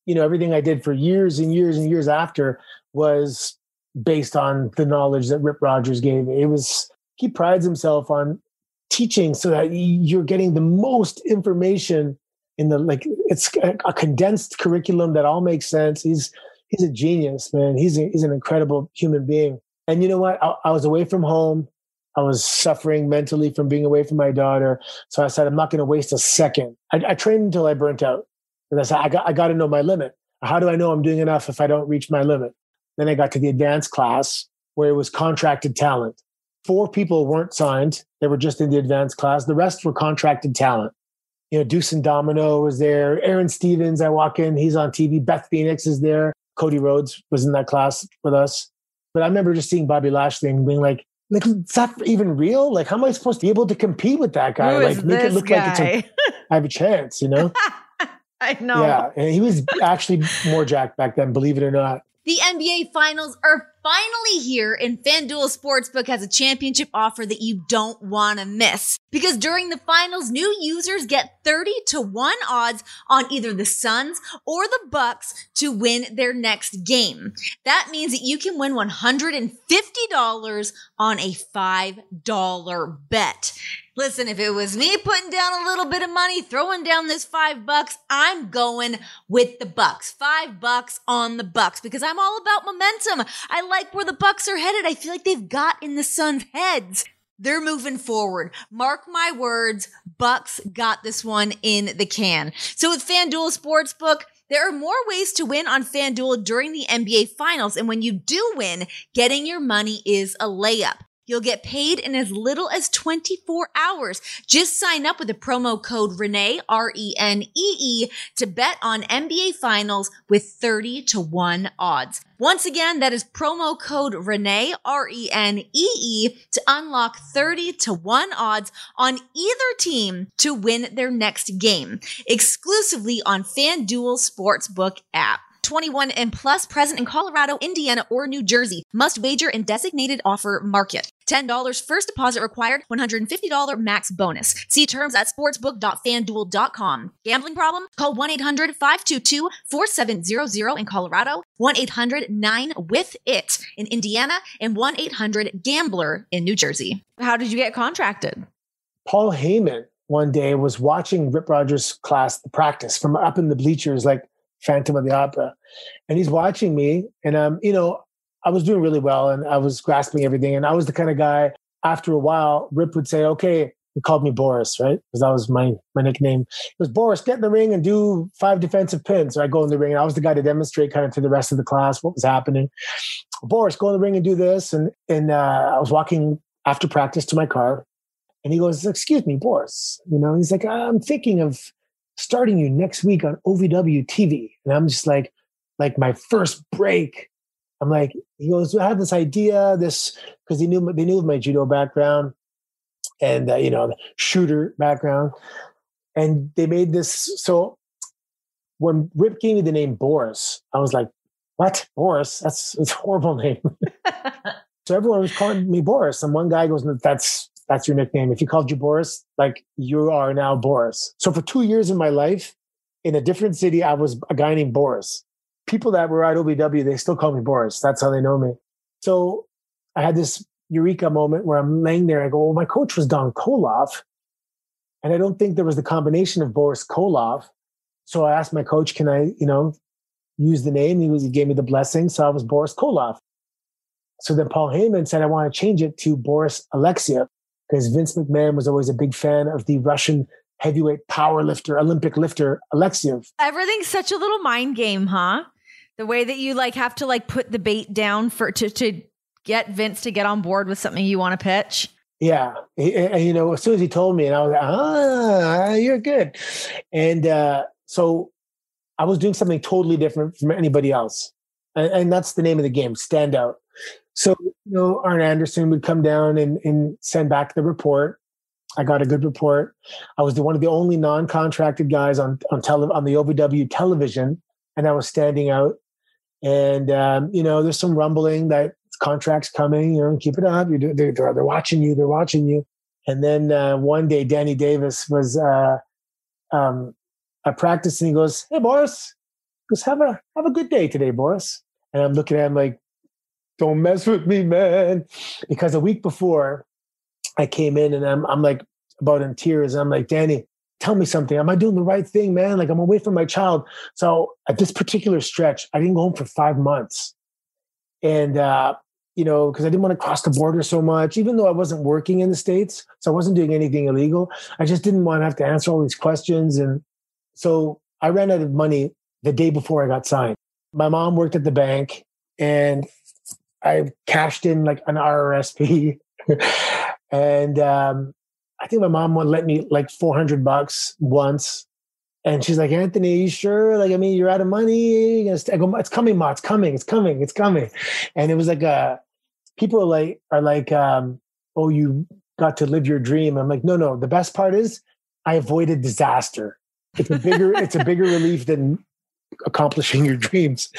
you know, everything I did for years and years and years after was based on the knowledge that Rip Rogers gave. Me it was he prides himself on teaching so that you're getting the most information in the like it's a, condensed curriculum that all makes sense. He's he's a genius, man. He's a, he's an incredible human being. And you know what? I, I was away from home. I was suffering mentally from being away from my daughter. So I said, I'm not going to waste a second. I, I, trained until I burnt out. And I said, I got, I got to know my limit. How do I know I'm doing enough if I don't reach my limit? Then I got to the advanced class where it was contracted talent. Four people weren't signed. They were just in the advanced class. The rest were contracted talent. You know, Deuce and Domino was there. Aaron Stevens, I walk in, he's on TV. Beth Phoenix is there. Cody Rhodes was in that class with us. But I remember just seeing Bobby Lashley and being like, like, is that even real? Like, how am I supposed to be able to compete with that guy? Who like, make it look guy? like it's a, I have a chance, you know? I know. Yeah. And he was actually more jacked back then, believe it or not. The NBA finals are finally here and FanDuel Sportsbook has a championship offer that you don't want to miss. Because during the finals, new users get 30 to 1 odds on either the Suns or the Bucks to win their next game. That means that you can win $150 on a $5 bet. Listen, if it was me putting down a little bit of money, throwing down this five bucks, I'm going with the Bucks. Five bucks on the Bucks because I'm all about momentum. I like where the Bucks are headed. I feel like they've got in the Suns' heads. They're moving forward. Mark my words, Bucks got this one in the can. So with FanDuel Sportsbook, there are more ways to win on FanDuel during the NBA Finals. And when you do win, getting your money is a layup. You'll get paid in as little as 24 hours. Just sign up with the promo code Renee, R-E-N-E-E, to bet on NBA finals with 30 to 1 odds. Once again, that is promo code Renee, R-E-N-E-E, to unlock 30 to 1 odds on either team to win their next game, exclusively on FanDuel Sportsbook app. 21 and plus present in Colorado, Indiana, or New Jersey. Must wager in designated offer market. $10 first deposit required, $150 max bonus. See terms at sportsbook.fanduel.com. Gambling problem? Call 1-800-522-4700 in Colorado, 1-800-9-WITH-IT in Indiana, and 1-800-GAMBLER in New Jersey. How did you get contracted? Paul Heyman one day was watching Rip Rogers' class, the practice from up in the bleachers, like Phantom of the Opera. And he's watching me, and um, you know, I was doing really well and I was grasping everything. And I was the kind of guy, after a while, Rip would say, okay, he called me Boris, right? Because that was my my nickname. It was Boris, get in the ring and do five defensive pins. So I go in the ring and I was the guy to demonstrate kind of to the rest of the class what was happening. Boris, go in the ring and do this. And and uh, I was walking after practice to my car, and he goes, "Excuse me, Boris." You know, he's like, "I'm thinking of starting you next week on OVW TV," and I'm just like, like my first break I'm like, he goes, I have this idea, this because he knew they knew my judo background and uh, you know the shooter background, and they made this. So when Rip gave me the name Boris, I was like, what Boris? That's, that's a horrible name. so everyone was calling me Boris, and one guy goes, that's that's your nickname. If you called you Boris, like you are now Boris. So for two years in my life, in a different city, I was a guy named Boris people that were at OVW, they still call me Boris. That's how they know me. So I had this eureka moment where I'm laying there. I go, well, my coach was Don Koloff. And I don't think there was the combination of Boris Koloff. So I asked my coach, can I, you know, use the name? He was, he gave me the blessing. So I was Boris Koloff. So then Paul Heyman said, I want to change it to Boris Alexiev because Vince McMahon was always a big fan of the Russian heavyweight power lifter, Olympic lifter, Alexiev. Everything's such a little mind game, huh? The way that you like have to like put the bait down for to to get Vince to get on board with something you want to pitch. Yeah, and, you know, as soon as he told me, and I was like, ah, you're good. And uh, so I was doing something totally different from anybody else, and, and that's the name of the game, stand out. So you know, Arn Anderson would come down and, and send back the report. I got a good report. I was the, one of the only non-contracted guys on on tele, on the OVW television, and I was standing out. And um, you know, there's some rumbling that contracts coming. You know, keep it up. You're they're, they're watching you. They're watching you. And then uh, one day, Danny Davis was uh, um, at practice, and he goes, "Hey, Boris, goes, have a have a good day today, Boris. And I'm looking at him like, don't mess with me, man. Because a week before I came in and I'm I'm like about in tears. I'm like, Danny, tell me something. Am I doing the right thing, man? Like I'm away from my child. So at this particular stretch, I didn't go home for five months. And uh, you know, because I didn't want to cross the border so much, even though I wasn't working in the States. So I wasn't doing anything illegal. I just didn't want to have to answer all these questions. And so I ran out of money the day before I got signed. My mom worked at the bank and I cashed in like an RRSP. and um, I think my mom would let me like 400 bucks once. And she's like, Anthony, are you sure? Like, I mean, you're out of money. I go, it's coming, Ma. It's coming. It's coming. It's coming. And it was like, uh, people are like, are like, um, oh, you got to live your dream. I'm like, no, no. The best part is I avoided disaster. It's a bigger, it's a bigger relief than accomplishing your dreams.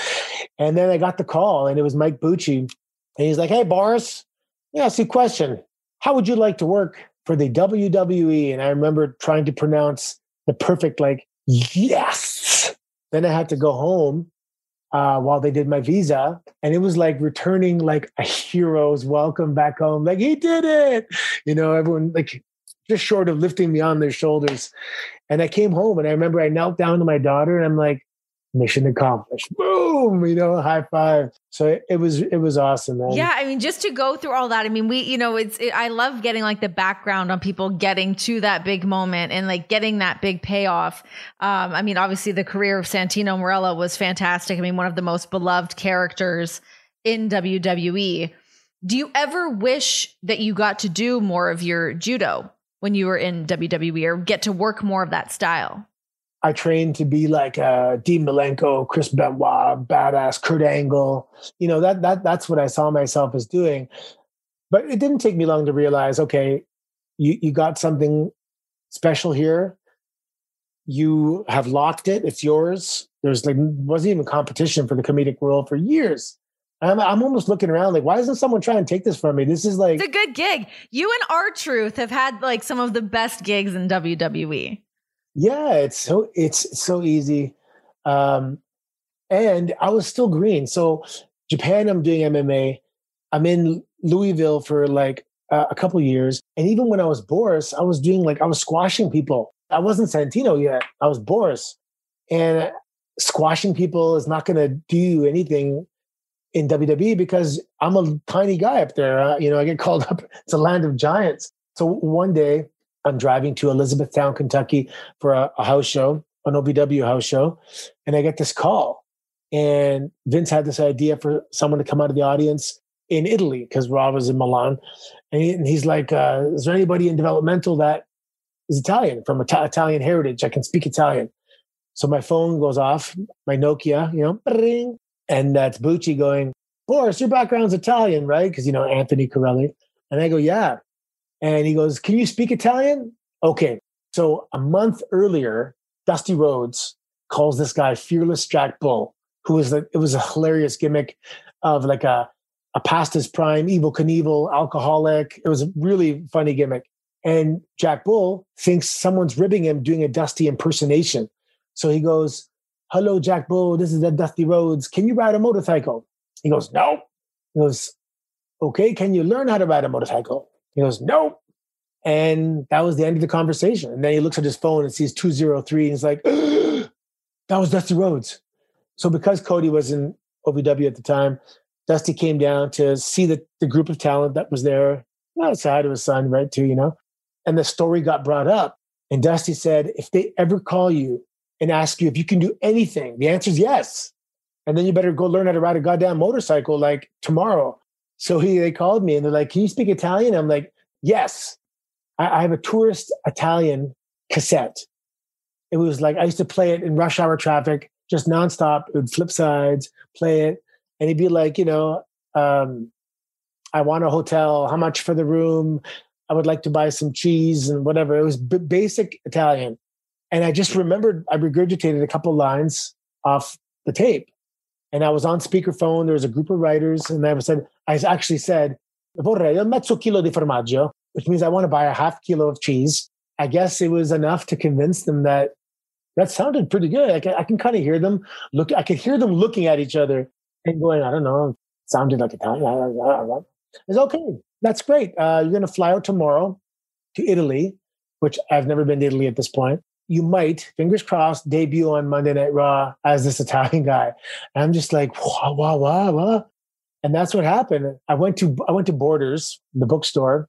And then I got the call and it was Mike Bucci. And he's like, Hey, Boris, yeah, see question. How would you like to work for the WWE? And I remember trying to pronounce the perfect, like, yes. Then I had to go home uh, while they did my visa. And it was like returning like a hero's welcome back home. Like, he did it. You know, everyone, like, just short of lifting me on their shoulders. And I came home and I remember I knelt down to my daughter and I'm like, mission accomplished. Boom, you know, high five. So it, was it was awesome, man. Yeah, I mean, just to go through all that. I mean, we, you know, it's it, I love getting like the background on people getting to that big moment and like getting that big payoff. Um, I mean, obviously the career of Santino Marella was fantastic. I mean, one of the most beloved characters in WWE. Do you ever wish that you got to do more of your judo when you were in WWE or get to work more of that style? I trained to be like uh, Dean Malenko, Chris Benoit, badass Kurt Angle. You know that that that's what I saw myself as doing. But it didn't take me long to realize, okay, you you got something special here. You have locked it; it's yours. There's like wasn't even competition for the comedic role for years. I'm, I'm almost looking around like, why isn't someone trying to take this from me? This is like it's a good gig. You and R-Truth have had like some of the best gigs in WWE. Yeah, it's so it's so easy. Um, and I was still green. So Japan, I'm doing MMA. I'm in Louisville for like uh, a couple years, and even when I was Boris, I was doing like I was squashing people. I wasn't Santino yet. I was Boris, and squashing people is not going to do anything in WWE because I'm a tiny guy up there. Uh, you know, I get called up. It's a land of giants. So one day I'm driving to Elizabethtown, Kentucky for a, a house show, an OVW house show, and I get this call. And Vince had this idea for someone to come out of the audience in Italy because Rob was in Milan. And, he, and he's like, uh, Is there anybody in developmental that is Italian from Ita- Italian heritage? I can speak Italian. So my phone goes off, my Nokia, you know, and that's Bucci going, Boris, your background's Italian, right? Because, you know, Anthony Carelli. And I go, Yeah. And he goes, Can you speak Italian? Okay. So a month earlier, Dusty Rhodes calls this guy Fearless Jack Bull, who was like, it was a hilarious gimmick of like a, a past his prime, Evel Knievel, alcoholic. It was a really funny gimmick. And Jack Bull thinks someone's ribbing him doing a Dusty impersonation. So he goes, Hello, Jack Bull. This is the Dusty Rhodes. Can you ride a motorcycle? He goes, No. He goes, Okay. Can you learn how to ride a motorcycle? He goes, nope. And that was the end of the conversation. And then he looks at his phone and sees 203 and he's like, that was Dusty Rhodes. So because Cody was in OVW at the time, Dusty came down to see the, the group of talent that was there. Well, say hi to his son, right, too, you know? And the story got brought up. And Dusty said, if they ever call you and ask you if you can do anything, the answer is yes. And then you better go learn how to ride a goddamn motorcycle like tomorrow. So he they called me and they're like, "Can you speak Italian?" I'm like, "Yes." I, I have a tourist Italian cassette. It was like I used to play it in rush hour traffic, just nonstop. It would flip sides, play it, and he'd be like, you know, um, I want a hotel. How much for the room? I would like to buy some cheese and whatever. It was b- basic Italian. And I just remembered I regurgitated a couple lines off the tape. And I was on speakerphone. There was a group of writers, and I said, I actually said, vorrei un mezzo chilo di formaggio, which means I want to buy a half kilo of cheese. I guess it was enough to convince them that that sounded pretty good. I can, I can kind of hear them look. I could hear them looking at each other and going, I don't know, sounded like Italian. It's okay. That's great. Uh, you're going to fly out tomorrow to Italy, which I've never been to Italy at this point. You might, fingers crossed, debut on Monday Night Raw as this Italian guy. And I'm just like, wow, wow, wow, wow. And that's what happened. I went to I went to Borders, the bookstore.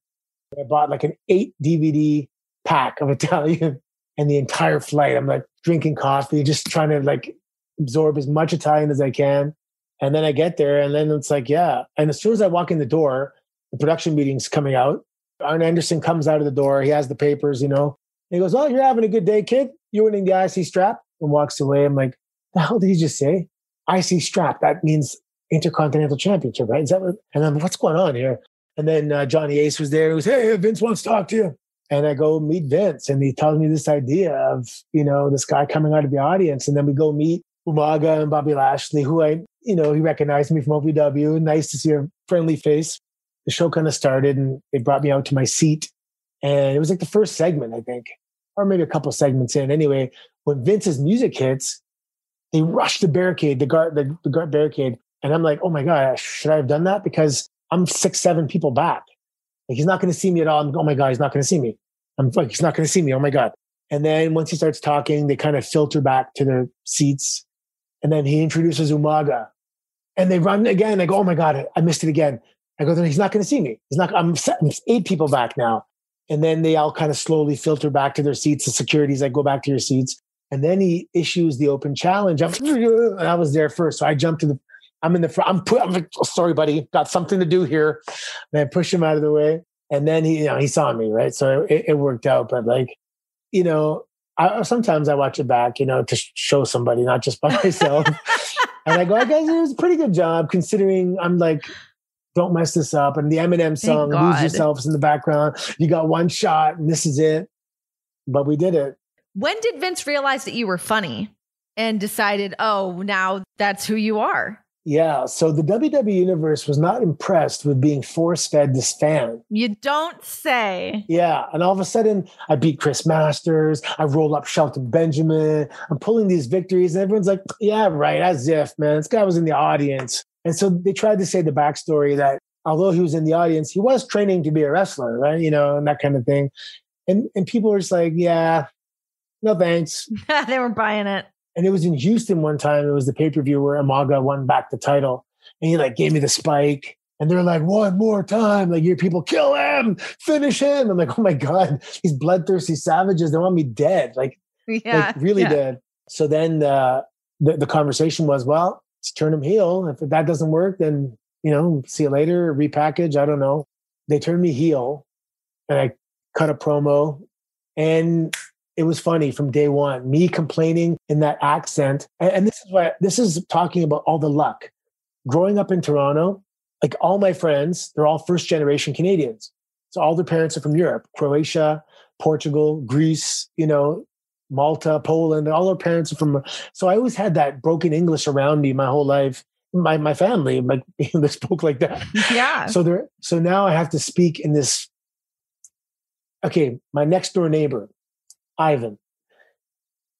I bought like an eight DVD pack of Italian and the entire flight. I'm like drinking coffee, just trying to like absorb as much Italian as I can. And then I get there, and then it's like, yeah. And as soon as I walk in the door, the production meeting's coming out. Arn Anderson comes out of the door. He has the papers, you know. He goes, "Oh, you're having a good day, kid. You're winning the IC strap," and walks away. I'm like, "The hell did he just say? IC strap? That means Intercontinental Championship, right? Is that what?" And I'm, "What's going on here?" And then uh, Johnny Ace was there. He goes, "Hey, Vince wants to talk to you." And I go meet Vince, and he tells me this idea of you know this guy coming out of the audience, and then we go meet Umaga and Bobby Lashley, who I you know he recognized me from OVW. Nice to see a friendly face. The show kind of started, and they brought me out to my seat, and it was like the first segment, I think, or maybe a couple segments in. Anyway, when Vince's music hits, they rush the barricade, the guard, the, the guard barricade, and I'm like, oh my god, should I have done that? Because I'm six, seven people back. Like he's not going to see me at all. I'm, oh my god, he's not going to see me. I'm like, he's not going to see me. Oh my god. And then once he starts talking, they kind of filter back to their seats, and then he introduces Umaga, and they run again. I go, oh my god, I missed it again. I go, he's not going to see me. He's not. I'm, I'm eight people back now, and then they all kind of slowly filter back to their seats. The securities, I go back to your seats, and then he issues the open challenge. I'm, I was there first, so I jumped to the I'm in the front. I'm put. I'm like, oh, sorry, buddy, got something to do here. And I push him out of the way, and then he, you know, he saw me, right? So it, it worked out. But like, you know, I, sometimes I watch it back, you know, to show somebody, not just by myself. and I go, I guess it was a pretty good job considering I'm like, don't mess this up. And the Eminem song, "Lose Yourselves" in the background. You got one shot, and this is it. But we did it. When did Vince realize that you were funny and decided, oh, now that's who you are? Yeah, so the WWE universe was not impressed with being force fed this fan. You don't say. Yeah, and all of a sudden I beat Chris Masters, I roll up Shelton Benjamin, I'm pulling these victories, and everyone's like, yeah, right, as if, man, this guy was in the audience. And so they tried to say the backstory that although he was in the audience, he was training to be a wrestler, right? You know, and that kind of thing. And and people were just like, yeah, no thanks. they weren't buying it. And it was in Houston one time. It was the pay per view where Umaga won back the title, and he like gave me the spike. And they're like, one more time. Like, your people kill him, finish him. I'm like, oh my God, these bloodthirsty savages, they want me dead. Like, yeah, like really yeah. dead. So then uh, the, the conversation was, well, turn him heel. If that doesn't work, then, you know, see you later, repackage. I don't know. They turned me heel and I cut a promo. And it was funny from day one. Me complaining in that accent, and, and this is why this is talking about all the luck. Growing up in Toronto, like all my friends, they're all first generation Canadians. So all their parents are from Europe, Croatia, Portugal, Greece, you know, Malta, Poland. All our parents are from. So I always had that broken English around me my whole life. My my family, like they spoke like that. Yeah. So there. So now I have to speak in this. Okay, my next door neighbor, Ivan.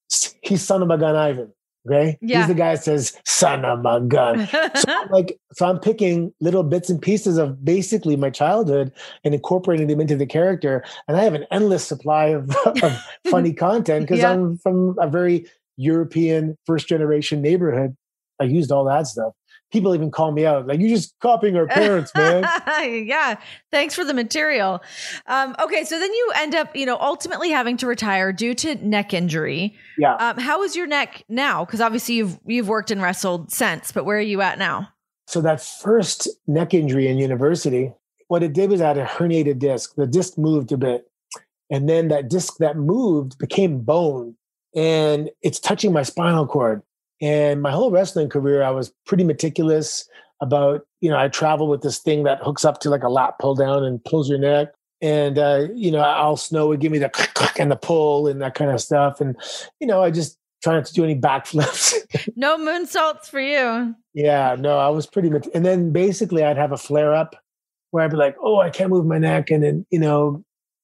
He's son of a gun, Ivan. Okay. Yeah. He's the guy that says, son of a gun. so I'm like, so I'm picking little bits and pieces of basically my childhood and incorporating them into the character. And I have an endless supply of, of funny content because yeah. I'm from a very European first generation neighborhood. I used all that stuff people even call me out like you're just copying our parents man. Yeah thanks for the material. Um, okay so then you end up you know ultimately having to retire due to neck injury. Yeah. Um, how is your neck now? Because obviously you've you've worked and wrestled since but where are you at now? So that first neck injury in university what it did was I had a herniated disc. The disc moved a bit and then that disc that moved became bone and it's touching my spinal cord and my whole wrestling career, I was pretty meticulous about, you know, I travel with this thing that hooks up to like a lat pull down and pulls your neck. And, uh, you know, Al Snow would give me the click, click and the pull and that kind of stuff. And, you know, I just try not to do any backflips. no moonsaults for you. Yeah, no, I was pretty much. And then basically I'd have a flare up where I'd be like, oh, I can't move my neck. And then, you know,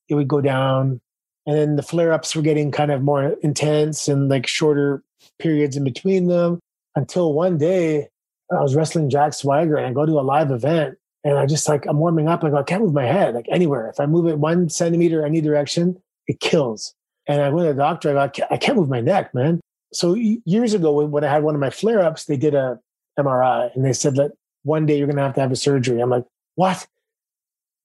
it would go down And then the flare ups were getting kind of more intense and like shorter periods in between them until one day I was wrestling Jack Swagger and I go to a live event and I just like, I'm warming up. I go, I can't move my head like anywhere. If I move it one centimeter any direction, it kills. And I went to the doctor. I go, I can't, I can't move my neck, man. So years ago, when I had one of my flare ups, they did a MRI and they said that one day you're going to have to have a surgery. I'm like, what?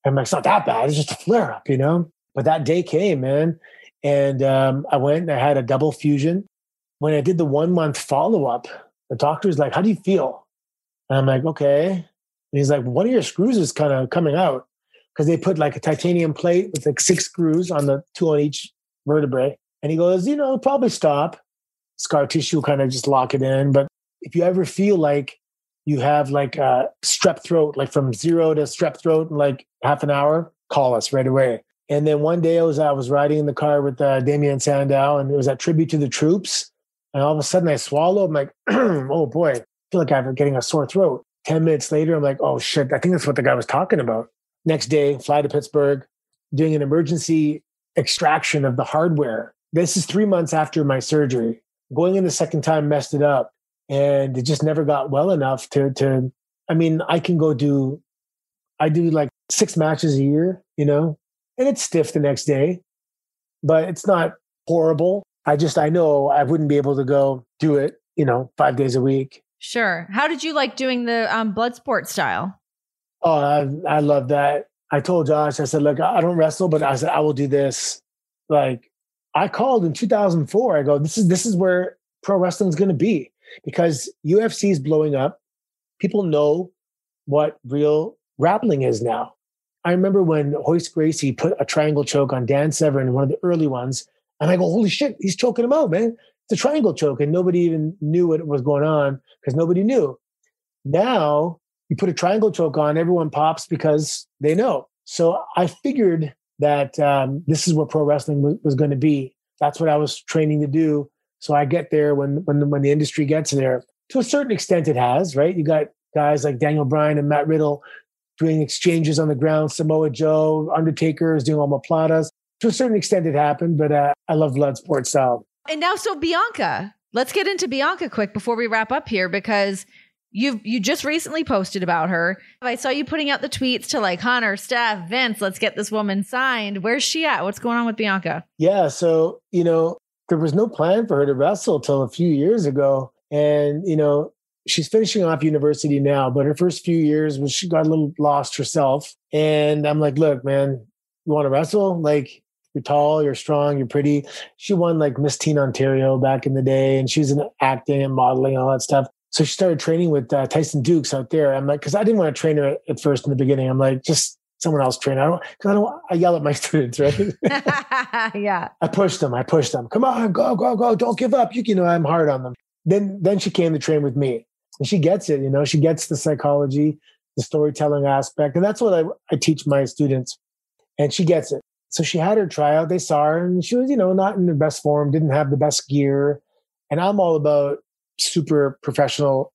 I'm like, it's not that bad. It's just a flare up, you know? But that day came, man. And um, I went and I had a double fusion. When I did the one month follow up, the doctor's like, how do you feel? And I'm like, okay. And he's like, one of your screws is kind of coming out because they put like a titanium plate with like six screws on the two on each vertebrae. And he goes, you know, probably stop. Scar tissue kind of just lock it in. But if you ever feel like you have like a strep throat, like from zero to strep throat in like half an hour, call us right away. And then one day I was I was riding in the car with uh, Damien Sandow, and it was that tribute to the troops. And all of a sudden I swallow. I'm like, oh boy, I feel like I'm getting a sore throat. Ten minutes later, I'm like, oh shit, I think that's what the guy was talking about. Next day, fly to Pittsburgh, doing an emergency extraction of the hardware. This is three months after my surgery. Going in the second time messed it up and it just never got well enough to to i mean i can go do i do like six matches a year you know and it's stiff the next day but it's not horrible i just i know i wouldn't be able to go do it you know five days a week. Sure. How did you like doing the um, blood sport style? Oh I, I love that. I told josh i said look i don't wrestle but i said i will do this. Like i called in 2004 i go this is this is where pro wrestling is going to be because UFC is blowing up. People know what real grappling is now. I remember when Royce Gracie put a triangle choke on Dan Severn, one of the early ones, and I go, "Holy shit, he's choking him out, man! It's a triangle choke," and nobody even knew what was going on because nobody knew. Now you put a triangle choke on, everyone pops because they know. So I figured that um, this is what pro wrestling was, was going to be. That's what I was training to do. So I get there when when when the industry gets there. To a certain extent, it has right. You got guys like Daniel Bryan and Matt Riddle doing exchanges on the ground. Samoa Joe, Undertaker is doing omoplatas. To a certain extent, it happened, but uh, I love blood sport style. And now, so Bianca, let's get into Bianca quick before we wrap up here because you you just recently posted about her. I saw you putting out the tweets to like Hunter, Steph, Vince. Let's get this woman signed. Where's she at? What's going on with Bianca? Yeah, so you know, there was no plan for her to wrestle till a few years ago. And, you know, she's finishing off university now, but her first few years was she got a little lost herself. And I'm like, look, man, you want to wrestle? Like, you're tall, you're strong, you're pretty. She won like Miss Teen Ontario back in the day, and she was in acting and modeling and all that stuff. So she started training with uh, Tyson Dux out there. I'm like, because I didn't want to train her at first in the beginning. I'm like, just someone else train. I don't because I don't. I yell at my students, right? yeah. I push them. I push them. Come on, go, go, go! Don't give up. You, you know, I'm hard on them. Then, then she came to train with me, and she gets it. You know, she gets the psychology, the storytelling aspect, and that's what I, I teach my students. And she gets it. So she had her tryout. They saw her, and she was, you know, not in the best form. Didn't have the best gear. And I'm all about super professional.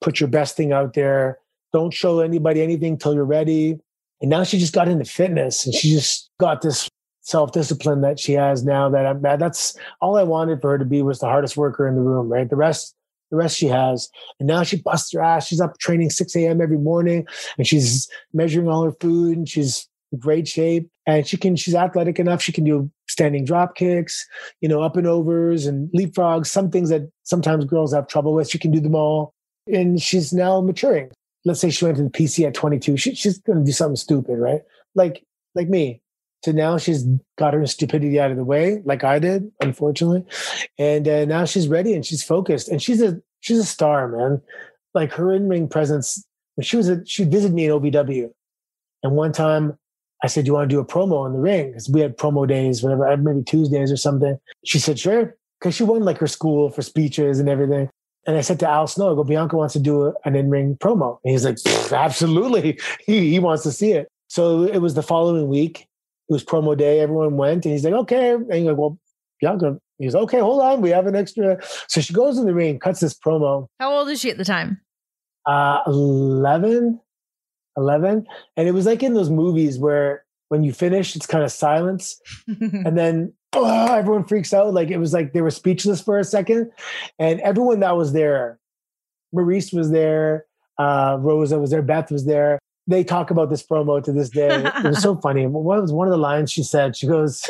Put your best thing out there. Don't show anybody anything till you're ready and now she just got into fitness and she just got this self discipline that she has now that I'm that's all I wanted for her to be was the hardest worker in the room, right? The rest, the rest she has. And now she busts her ass. She's up training 6 a.m. every morning and she's measuring all her food and she's great shape. And she can, she's athletic enough. She can do standing drop kicks, you know, up and overs and leapfrogs, some things that sometimes girls have trouble with. She can do them all. And she's now maturing let's say she went to the PC at 22, she, she's going to do something stupid, right? Like, like me. So now she's got her stupidity out of the way, like I did, unfortunately, and uh, now she's ready and she's focused, and she's a she's a star, man. Like her in ring presence. When she was a, she visited me in OVW, and one time I said, "Do you want to do a promo in the ring?" Because we had promo days, whatever, maybe Tuesdays or something. She said, "Sure," because she won like her school for speeches and everything. And I said to Al Snow, I go, Bianca wants to do an in ring promo. And he's like, absolutely. He, he wants to see it. So it was the following week. It was promo day. Everyone went and he's like, okay. And he's like, well, Bianca, he's like, okay, hold on. We have an extra. So she goes in the ring, cuts this promo. How old is she at the time? Uh, 11, 11. And it was like in those movies where when you finish, it's kind of silence. and then oh, everyone freaks out. Like it was like they were speechless for a second. And everyone that was there, Maurice was there, uh, Rosa was there, Beth was there. They talk about this promo to this day. it was so funny. What was one of the lines she said? She goes,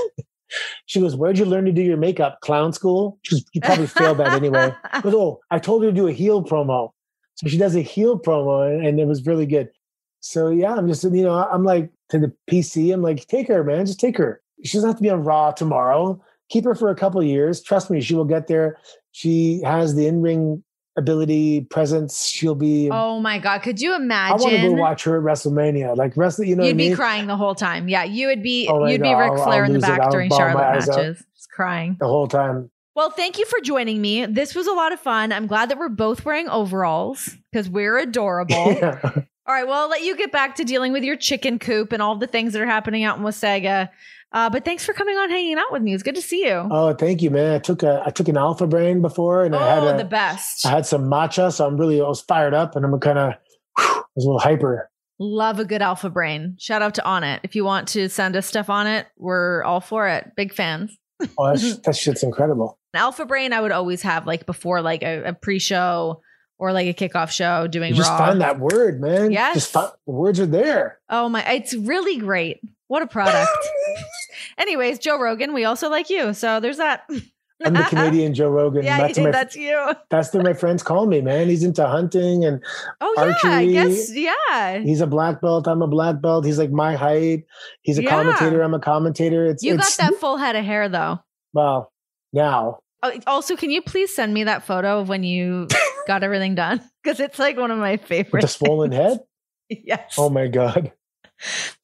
she goes, Where'd you learn to do your makeup? Clown school? She goes, You probably failed that anyway. She goes, Oh, I told her to do a heel promo. So she does a heel promo and, and it was really good. So yeah, I'm just, you know, I'm like to the PC, I'm like, take her, man, just take her. She doesn't have to be on Raw tomorrow. Keep her for a couple years. Trust me, she will get there. She has the in-ring ability, presence. She'll be. Oh my god! Could you imagine? I want to go watch her at WrestleMania. Like wrestling, you know. You'd be mean? crying the whole time. Yeah, you would be. Oh you'd God, be Ric Flair I'll in the back during Charlotte matches, just crying. the whole time. Well, thank you for joining me. This was a lot of fun. I'm glad that we're both wearing overalls because we're adorable. Yeah. All right, well, I'll let you get back to dealing with your chicken coop and all the things that are happening out in Wasaga. Uh, but thanks for coming on, hanging out with me. It's good to see you. Oh, thank you, man. I took a I took an Alpha Brain before, and I had oh, a, the best. I had some matcha, so I'm really I was fired up, and I'm kind of I was a little hyper. Love a good alpha brain. Shout out to Onnit. If you want to send us stuff on it, we're all for it. Big fans. Oh, that's, that shit's incredible. An alpha brain I would always have like before like a, a pre-show or like a kickoff show doing You just raw. find that word, man. Yes. just find, the words are there. Oh my, it's really great. What a product. Anyways, Joe Rogan, we also like you. So there's that. I'm the Canadian Joe Rogan. yeah, that's, my, that's you. that's what my friends call me, man. He's into hunting and Oh yeah, I guess yeah. he's a black belt. I'm a black belt. He's like my height. He's a Yeah. commentator. I'm a commentator. It's You got that full head of hair though. Well, now Oh, also, can you please send me that photo of when you got everything done? Because it's like one of my with favorites. the swollen head. yes. Oh my god,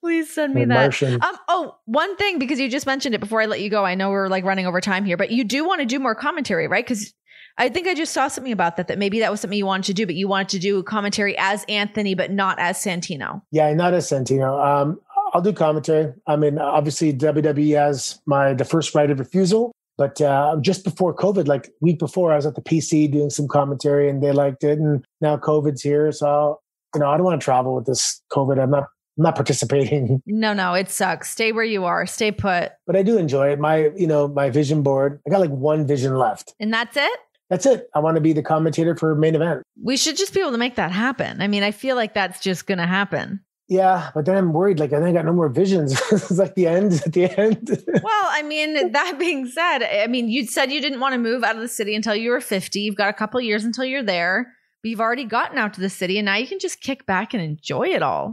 please send me that. Martian. Um. Oh, one thing because you just mentioned it before I let you go. I know we're like running over time here, but you do want to do more commentary, right? Because I think I just saw something about that. That maybe that was something you wanted to do, but you wanted to do commentary as Anthony, but not as Santino. Yeah, not as Santino. Um, I'll do commentary. I mean, obviously WWE has my the first right of refusal, but uh, just before COVID, like week before, I was at the PC doing some commentary, and they liked it. And now COVID's here, so you know, I don't want to travel with this COVID. I'm not. I'm not participating, No, no, it sucks. Stay where you are. Stay put, but I do enjoy it. My, you know, my vision board. I got like one vision left. and that's it. That's it. I want to be the commentator for main event. We should just be able to make that happen. I mean, I feel like that's just going to happen. Yeah, but then I'm worried. Like I think I got no more visions. it's like the end. At the end. Well, I mean, that being said, I mean, you said you didn't want to move out of the city until you were 50. You've got a couple years until you're there, but you've already gotten out to the city and now you can just kick back and enjoy it all.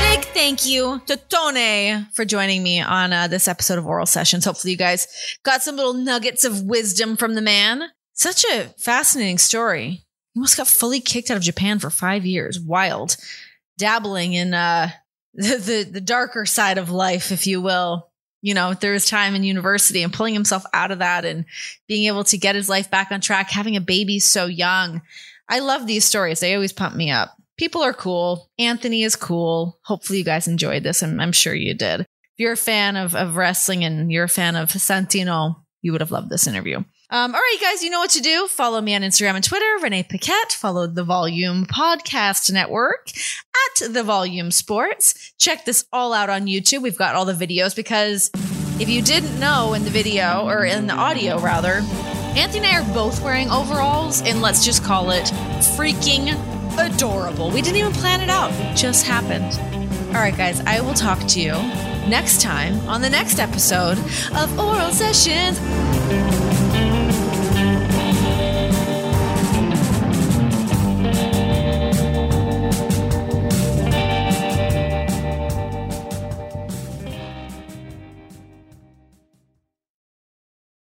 Big thank you to Tone for joining me on uh, this episode of Oral Sessions. Hopefully, you guys got some little nuggets of wisdom from the man. Such a fascinating story. He almost got fully kicked out of Japan for five years. Wild. Dabbling in uh, the, the, the darker side of life, if you will. You know, there was time in university and pulling himself out of that and being able to get his life back on track, having a baby so young. I love these stories. They always pump me up. People are cool. Anthony is cool. Hopefully, you guys enjoyed this. and I'm sure you did. If you're a fan of, of wrestling and you're a fan of Santino, you would have loved this interview. Um, all right, guys, you know what to do. Follow me on Instagram and Twitter, Renee Paquette. Follow the Volume Podcast Network at The Volume Sports. Check this all out on YouTube. We've got all the videos because if you didn't know in the video, or in the audio rather, Anthony and I are both wearing overalls, and let's just call it freaking adorable. We didn't even plan it out, it just happened. All right, guys, I will talk to you next time on the next episode of Oral Sessions.